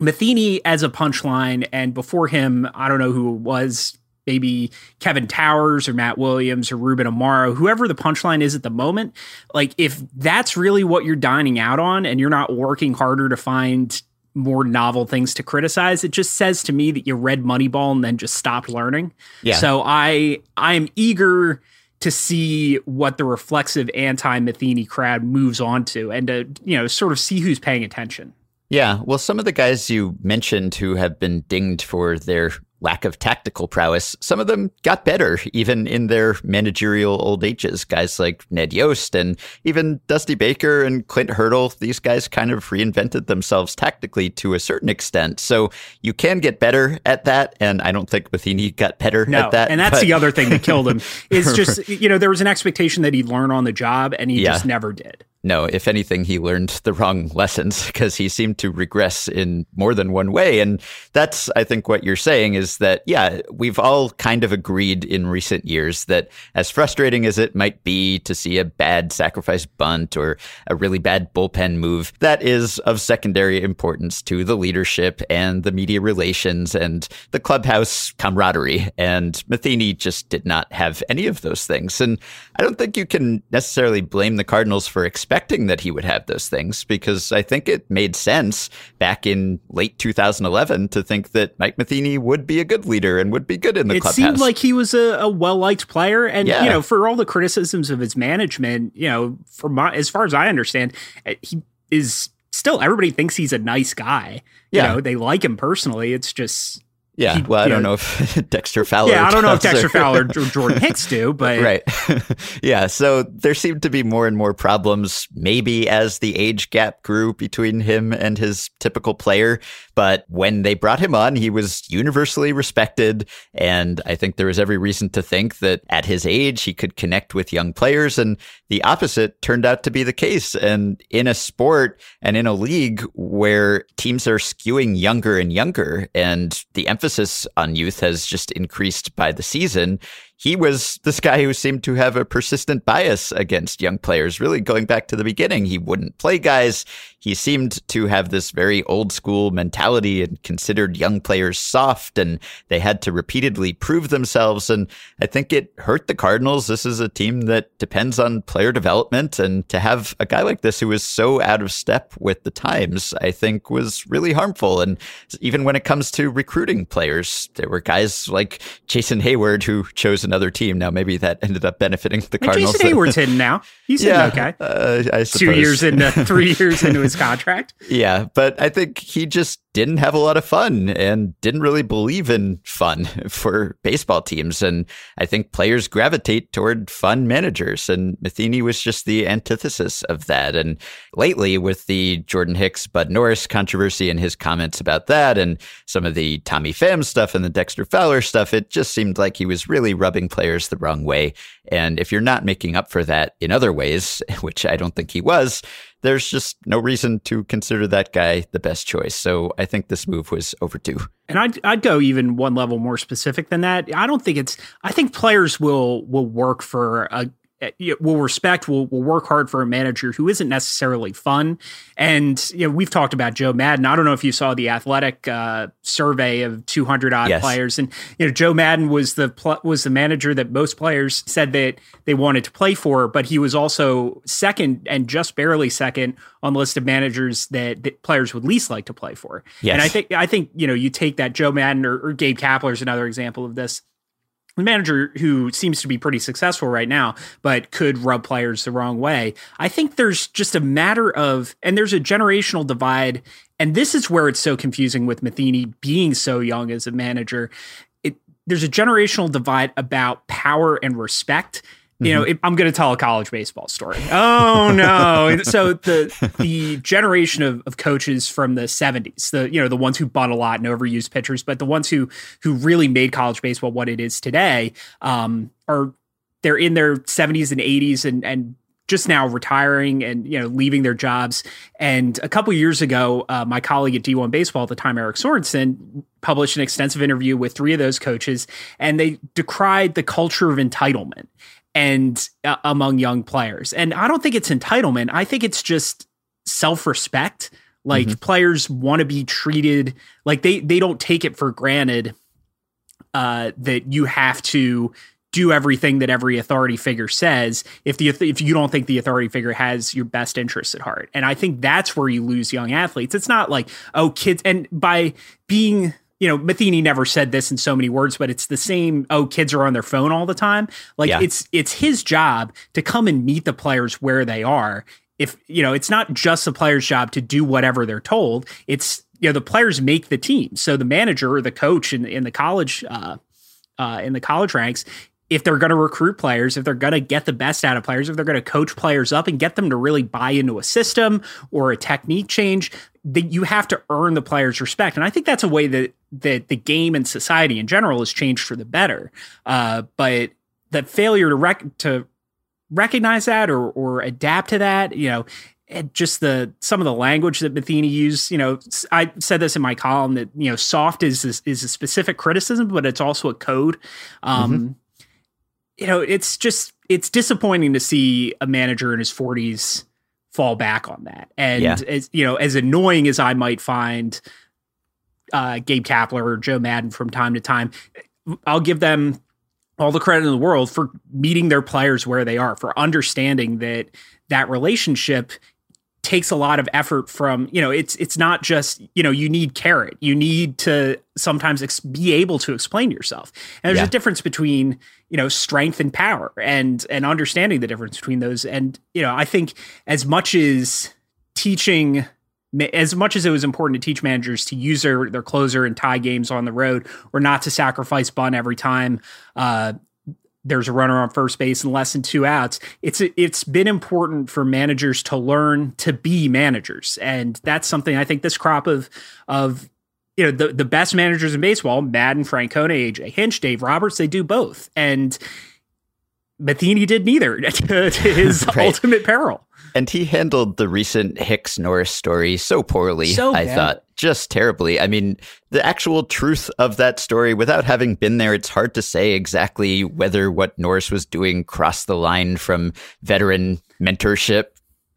Matheny as a punchline, and before him, I don't know who it was, maybe Kevin Towers or Matt Williams or Ruben Amaro, whoever the punchline is at the moment. Like, if that's really what you're dining out on and you're not working harder to find more novel things to criticize, it just says to me that you read Moneyball and then just stopped learning. Yeah. So I I am eager to see what the reflexive anti Matheny crowd moves on to and to, you know, sort of see who's paying attention. Yeah, well, some of the guys you mentioned who have been dinged for their lack of tactical prowess, some of them got better even in their managerial old ages. Guys like Ned Yost and even Dusty Baker and Clint Hurdle, these guys kind of reinvented themselves tactically to a certain extent. So you can get better at that. And I don't think Matheny got better No, at that. and that's but- the other thing that killed him is just you know there was an expectation that he'd learn on the job, and he Yeah. just never did. No, if anything, he learned the wrong lessons because he seemed to regress in more than one way. And that's, I think, what you're saying is that, yeah, we've all kind of agreed in recent years that as frustrating as it might be to see a bad sacrifice bunt or a really bad bullpen move, that is of secondary importance to the leadership and the media relations and the clubhouse camaraderie. And Matheny just did not have any of those things. And I don't think you can necessarily blame the Cardinals for expecting that he would have those things because I think it made sense back in late 2011 to think that Mike Matheny would be a good leader and would be good in the it clubhouse. seemed like he was a, a well liked player, and Yeah. you know, for all the criticisms of his management, you know, from my, as far as I understand, eh, he is still everybody thinks he's a nice guy. Yeah. You know, they like him personally. It's just yeah, he- well, I don't know- know if Dexter Fowler. yeah, I don't know if does or- Dexter Fowler or Jordan Hicks do, but right. yeah. So there seemed to be more and more problems, maybe as the age gap grew between him and his typical player. But when they brought him on, he was universally respected. And I think there was every reason to think that at his age, he could connect with young players. And the opposite turned out to be the case. And in a sport and in a league where teams are skewing younger and younger, and the emphasis on youth has just increased by the season, he was this guy who seemed to have a persistent bias against young players, really going back to the beginning. He wouldn't play guys. He seemed to have this very old school mentality and considered young players soft, and they had to repeatedly prove themselves. And I think it hurt the Cardinals. This is a team that depends on player development, and to have a guy like this who was so out of step with the times, I think was really harmful. And even when it comes to recruiting players, there were guys like Jason Heyward who chose another team. Now, maybe that ended up benefiting the and Cardinals. Jason Heyward's hitting now. He's yeah, okay. uh, Two years into three years into his contract. Yeah, but I think he just didn't have a lot of fun and didn't really believe in fun for baseball teams. And I think players gravitate toward fun managers. And Matheny was just the antithesis of that. And lately, with the Jordan Hicks, Bud Norris controversy and his comments about that, and some of the Tommy Pham stuff and the Dexter Fowler stuff, it just seemed like he was really rubbing players the wrong way. And if you're not making up for that in other ways, which I don't think he was, there's just no reason to consider that guy the best choice. So I think this move was overdue. And I'd, I'd go even one level more specific than that. I don't think it's. I think players will will work for a will respect, will will work hard for a manager who isn't necessarily fun. And you know, we've talked about Joe Maddon. I don't know if you saw the athletic uh, survey of 200 odd yes. players, and you know, Joe Maddon was the pl- was the manager that most players said that they wanted to play for, but he was also second and just barely second on the list of managers that, that players would least like to play for. Yes. And I think I think you know, you take that Joe Maddon or, or Gabe Kapler is another example of this manager who seems to be pretty successful right now, but could rub players the wrong way. I think there's just a matter of, and there's a generational divide. And this is where it's so confusing with Matheny being so young as a manager. It, there's a generational divide about power and respect you know, mm-hmm. it, I'm going to tell a college baseball story. Oh no! so the the generation of, of coaches from the 70s, the you know the ones who bought a lot and overused pitchers, but the ones who who really made college baseball what it is today, um, are they're in their 70s and 80s and and just now retiring and you know leaving their jobs. And a couple years ago, uh, my colleague at D1 Baseball at the time, Eric Sorensen, published an extensive interview with three of those coaches, and they decried the culture of entitlement and uh, among young players. And I don't think it's entitlement. I think it's just self-respect. Like mm-hmm. players want to be treated like they they don't take it for granted uh, that you have to do everything that every authority figure says if the if you don't think the authority figure has your best interests at heart. And I think that's where you lose young athletes. It's not like oh kids and by being you know, Matheny never said this in so many words, but it's the same. Oh, kids are on their phone all the time. Like yeah. it's it's his job to come and meet the players where they are. If you know, it's not just the player's job to do whatever they're told. It's you know the players make the team. So the manager or the coach in in the college uh, uh, in the college ranks if they're going to recruit players, if they're going to get the best out of players, if they're going to coach players up and get them to really buy into a system or a technique change, that you have to earn the players' respect. And I think that's a way that that the game and society in general has changed for the better. Uh, but the failure to rec- to recognize that or or adapt to that, you know, just the some of the language that Matheny used, you know, I said this in my column that you know, soft is is, is a specific criticism, but it's also a code. Um, mm-hmm you know, it's just it's disappointing to see a manager in his 40s fall back on that. And yeah. as you know, as annoying as I might find uh, Gabe Kapler or Joe Maddon from time to time, I'll give them all the credit in the world for meeting their players where they are, for understanding that that relationship takes a lot of effort from you know it's it's not just you know you need carrot. You need to sometimes ex- be able to explain yourself. And there's yeah. a difference between you know strength and power and and understanding the difference between those. And you know i think as much as teaching as much as it was important to teach managers to use their, their closer and tie games on the road or not to sacrifice bun every time uh, there's a runner on first base and less than two outs. It's it's been important for managers to learn to be managers, and that's something I think this crop of of you know the the best managers in baseball, Maddon, Francona, AJ Hinch, Dave Roberts, they do both, and Matheny did neither to, his right. ultimate peril. And he handled the recent Hicks Norris story so poorly, so I thought. Just terribly. I mean, the actual truth of that story, without having been there, it's hard to say exactly whether what Norris was doing crossed the line from veteran mentorship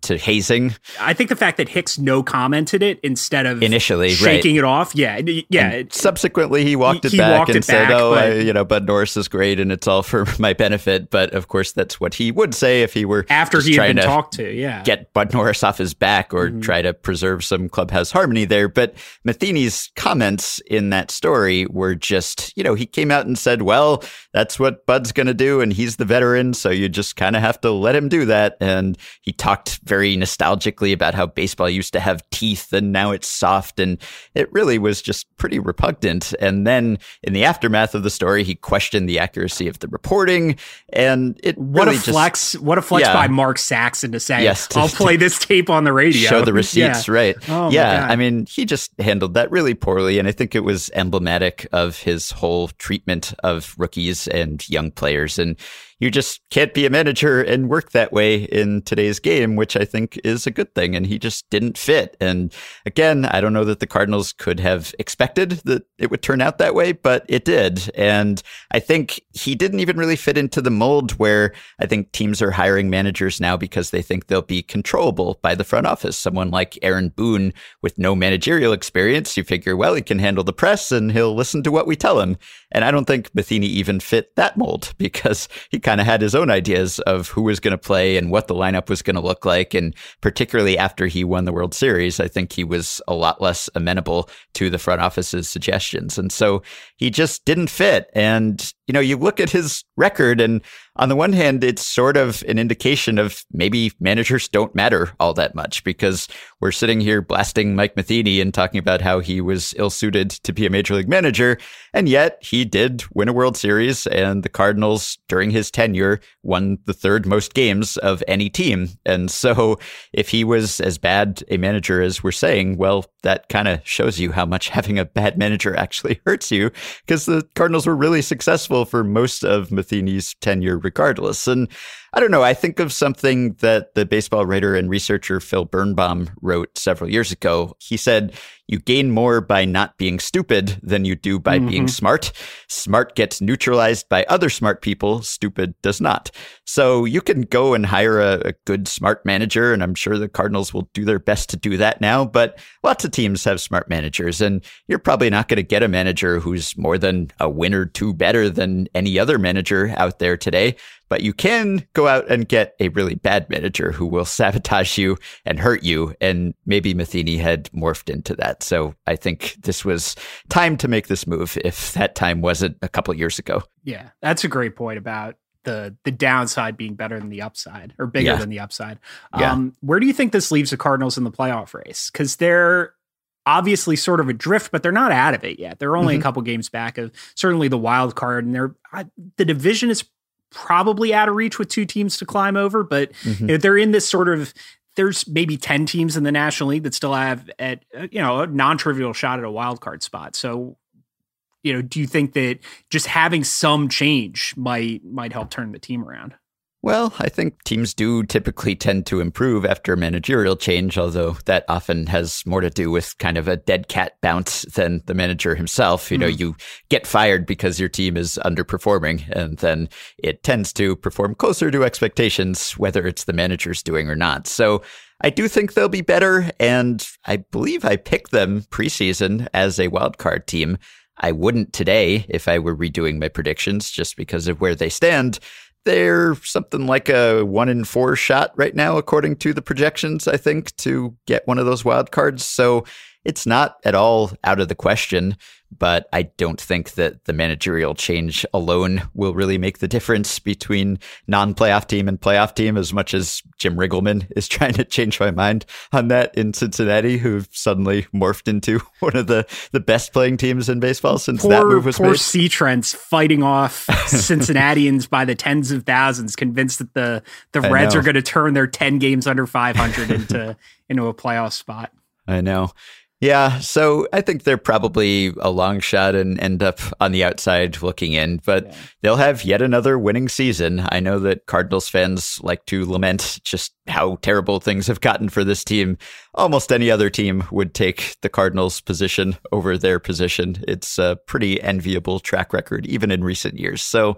to hazing. I think the fact that Hicks no commented it instead of initially shaking right. it off. Yeah, yeah. Subsequently, he walked it he back walked and it said, back, "Oh, I, you know, Bud Norris is great, and it's all for my benefit." But of course, that's what he would say if he were after he had been to talked to. Yeah, get Bud Norris off his back or mm-hmm. try to preserve some clubhouse harmony there. But Matheny's comments in that story were just, you know, he came out and said, "Well, that's what Bud's going to do, and he's the veteran, so you just kind of have to let him do that." And he talked very nostalgically about how baseball used to have teeth and now it's soft. And it really was just pretty repugnant. And then in the aftermath of the story, he questioned the accuracy of the reporting. And it what really a flex! Just, what a flex yeah. by Mark Saxon to say, yes, to, "I'll play this tape on the radio." Show the receipts, yeah. right? Oh, yeah, I mean, he just handled that really poorly, and I think it was emblematic of his whole treatment of rookies and young players. And you just can't be a manager and work that way in today's game, which I think is a good thing. And he just didn't fit. And again, I don't know that the Cardinals could have expected that it would turn out that way, but it did. And I think he didn't even really fit into the mold where I think teams are hiring managers now because they think they'll be controllable by the front office. Someone like Aaron Boone with no managerial experience, you figure, well, he can handle the press and he'll listen to what we tell him. And I don't think Matheny even fit that mold because he kind of had his own ideas of who was going to play and what the lineup was going to look like. And particularly after he won the World Series, I think he was a lot less amenable to the front office's suggestions. And so he just didn't fit. And, you know, you look at his record and on the one hand, it's sort of an indication of maybe managers don't matter all that much because we're sitting here blasting Mike Matheny and talking about how he was ill suited to be a major league manager. And yet he did win a World Series and the Cardinals during his tenure won the third most games of any team. And so if he was as bad a manager as we're saying, well, that kind of shows you how much having a bad manager actually hurts you because the Cardinals were really successful for most of Matheny's tenure regardless. And I don't know. I think of something that the baseball writer and researcher Phil Birnbaum wrote several years ago. He said, You gain more by not being stupid than you do by mm-hmm. being smart. Smart gets neutralized by other smart people, stupid does not. So you can go and hire a, a good, smart manager, and I'm sure the Cardinals will do their best to do that now. But lots of teams have smart managers, and you're probably not going to get a manager who's more than a win or two better than any other manager out there today but you can go out and get a really bad manager who will sabotage you and hurt you. And maybe Matheny had morphed into that. So I think this was time to make this move if that time wasn't a couple years ago. Yeah, that's a great point about the the downside being better than the upside or bigger yeah. than the upside. Yeah. Um, where do you think this leaves the Cardinals in the playoff race? Because they're obviously sort of adrift, but they're not out of it yet. They're only mm-hmm. a couple games back of certainly the wild card, and they're the division is probably out of reach with two teams to climb over, but mm-hmm. they're in this sort of there's maybe 10 teams in the National League that still have at uh, you know a non-trivial shot at a wild card spot. So you know, do you think that just having some change might might help turn the team around? Well, I think teams do typically tend to improve after managerial change, although that often has more to do with kind of a dead cat bounce than the manager himself. You mm. know, you get fired because your team is underperforming, and then it tends to perform closer to expectations, whether it's the manager's doing or not. So I do think they'll be better, and I believe I picked them preseason as a wildcard team. I wouldn't today if I were redoing my predictions just because of where they stand they're something like a one in four shot right now, according to the projections, I think, to get one of those wild cards. So it's not at all out of the question, but I don't think that the managerial change alone will really make the difference between non playoff team and playoff team as much as Jim Riggleman is trying to change my mind on that in Cincinnati, who suddenly morphed into one of the, the best playing teams in baseball since poor, that move was poor made. C. Trent's fighting off Cincinnatians by the tens of thousands, convinced that the, the Reds are going to turn their 10 games under 500 into, into a playoff spot. I know. Yeah, so I think they're probably a long shot and end up on the outside looking in, but yeah. they'll have yet another winning season. I know that Cardinals fans like to lament just how terrible things have gotten for this team. Almost any other team would take the Cardinals' position over their position. It's a pretty enviable track record, even in recent years. So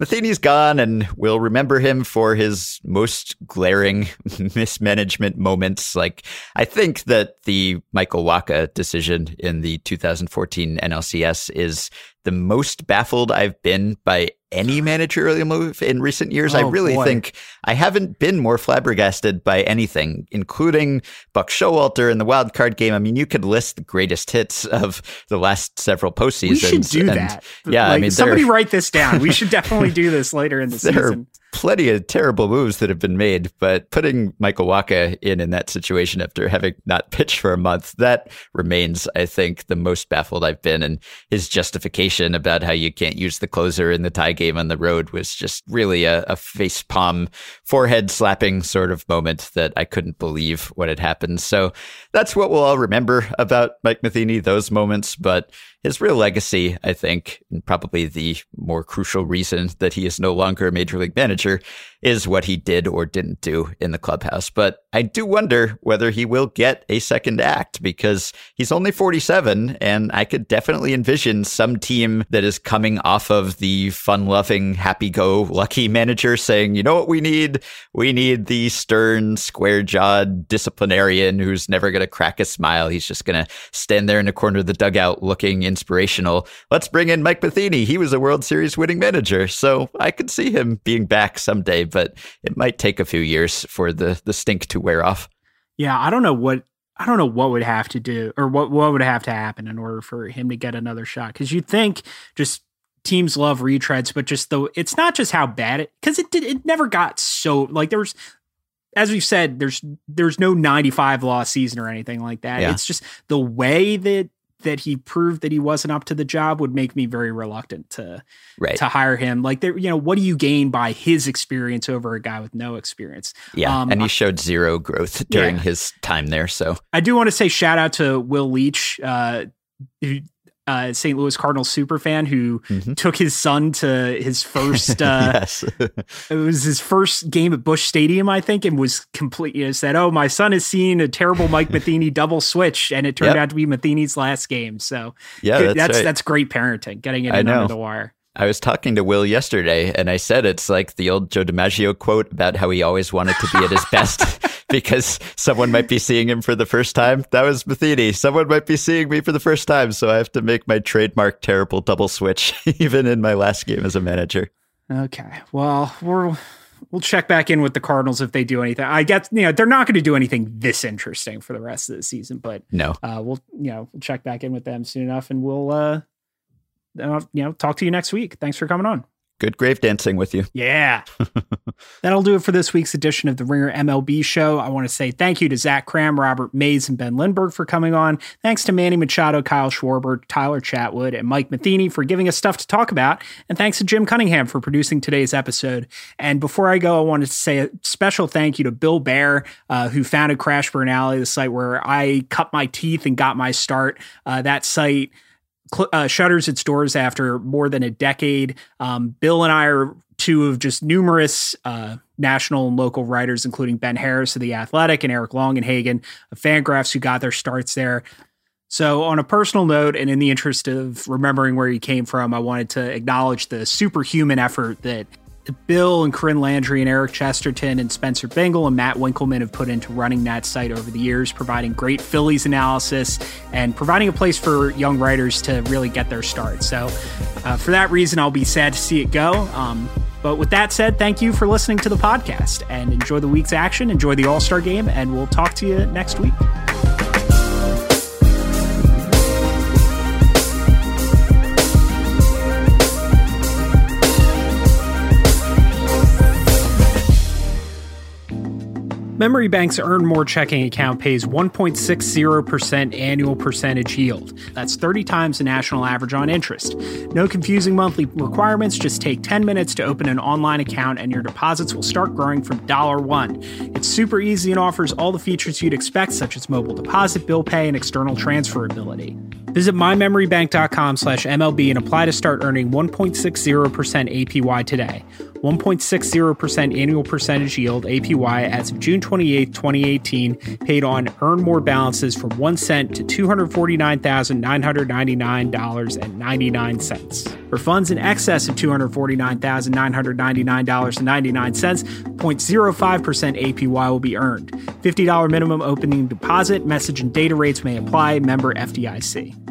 Matheny's gone, and we'll remember him for his most glaring mismanagement moments. Like, I think that the Michael Wacha decision in the 2014 NLCS is the most baffled I've been by any managerial move in recent years. Oh, I really boy. think I haven't been more flabbergasted by anything, including Buck Showalter in the wild card game. I mean, you could list the greatest hits of the last several postseasons. We should do and, that. Yeah, like, I mean, somebody write this down. We should definitely do this later in the season plenty of terrible moves that have been made, but putting Michael Wacha in in that situation after having not pitched for a month, that remains, I think, the most baffled I've been. And his justification about how you can't use the closer in the tie game on the road was just really a, a face palm, forehead slapping sort of moment that I couldn't believe what had happened. So that's what we'll all remember about Mike Matheny, those moments. But his real legacy, I think, and probably the more crucial reason that he is no longer a major league manager, is what he did or didn't do in the clubhouse. But I do wonder whether he will get a second act because he's only 47, and I could definitely envision some team that is coming off of the fun loving, happy go lucky manager saying, you know what we need? We need the stern, square jawed disciplinarian who's never going to crack a smile. He's just going to stand there in the corner of the dugout looking inspirational. Let's bring in Mike Matheny. He was a World Series winning manager. So I could see him being back someday, but it might take a few years for the, the stink to wear off. Yeah, I don't know what I don't know what would have to do or what what would have to happen in order for him to get another shot. Because you'd think just teams love retreads, but just though it's not just how bad it because it did it never got so like there was as we've said there's there's no 95 loss season or anything like that. Yeah. It's just the way that that he proved that he wasn't up to the job would make me very reluctant to Right. to hire him. Like there, you know, what do you gain by his experience over a guy with no experience? Yeah. Um, and he showed zero growth during Yeah. his time there. So I do want to say shout out to Will Leitch, uh, who, uh, St. Louis Cardinals super fan who Mhm. took his son to his first. Uh, yes. It was his first game at Busch Stadium, I think, and was complete. You know, said, "Oh, my son has seen a terrible Mike Matheny double switch, and it turned Yep. out to be Matheny's last game." So yeah, good- that's, right. that's great parenting, getting it in under the wire. I was talking to Will yesterday, and I said it's like the old Joe DiMaggio quote about how he always wanted to be at his best because someone might be seeing him for the first time. That was Matheny. Someone might be seeing me for the first time, so I have to make my trademark terrible double switch, even in my last game as a manager. Okay. Well, we're we'll check back in with the Cardinals if they do anything. I guess you know they're not going to do anything this interesting for the rest of the season, but No, uh, we'll you know we'll check back in with them soon enough, and we'll uh, uh you know talk to you next week. Thanks for coming on. good grave dancing with you. Yeah. That'll do it for this week's edition of the Ringer MLB show. I want to say thank you to Zach Kram, Robert Mays, and Ben Lindbergh for coming on. Thanks to Manny Machado, Kyle Schwarber, Tyler Chatwood, and Mike Matheny for giving us stuff to talk about. And thanks to Jim Cunningham for producing today's episode. And before I go, I wanted to say a special thank you to Bill Baer, uh, who founded Crash Burn Alley, the site where I cut my teeth and got my start. Uh, that site cl- uh, shutters its doors after more than a decade. Um, Bill and I are two of just numerous uh, national and local writers, including Ben Harris of The Athletic and Eric Longenhagen of Fangraphs, who got their starts there. So, on a personal note, and in the interest of remembering where he came from, I wanted to acknowledge the superhuman effort that Bill and Corinne Landrey and Eric Chesterton and Spencer Bingol and Matt Winkelman have put into running that site over the years, providing great Phillies analysis and providing a place for young writers to really get their start. So, uh, for that reason, I'll be sad to see it go. Um, but with that said, thank you for listening to the podcast and enjoy the week's action, enjoy the All Star game, and we'll talk to you next week. Memory Bank's Earn More checking account pays 1.60% annual percentage yield. That's 30 times the national average on interest. No confusing monthly requirements, just take 10 minutes to open an online account and your deposits will start growing from $1. It's super easy and offers all the features you'd expect, such as mobile deposit, bill pay, and external transferability. Visit mymemorybank.com slash MLB and apply to start earning 1.60% APY today. 1.60% annual percentage yield APY as of June 28, 2018, paid on earn more balances from 1 cent to $249,999.99. For funds in excess of $249,999.99, 0.05% APY will be earned. $50 minimum opening deposit, message and data rates may apply. Member FDIC.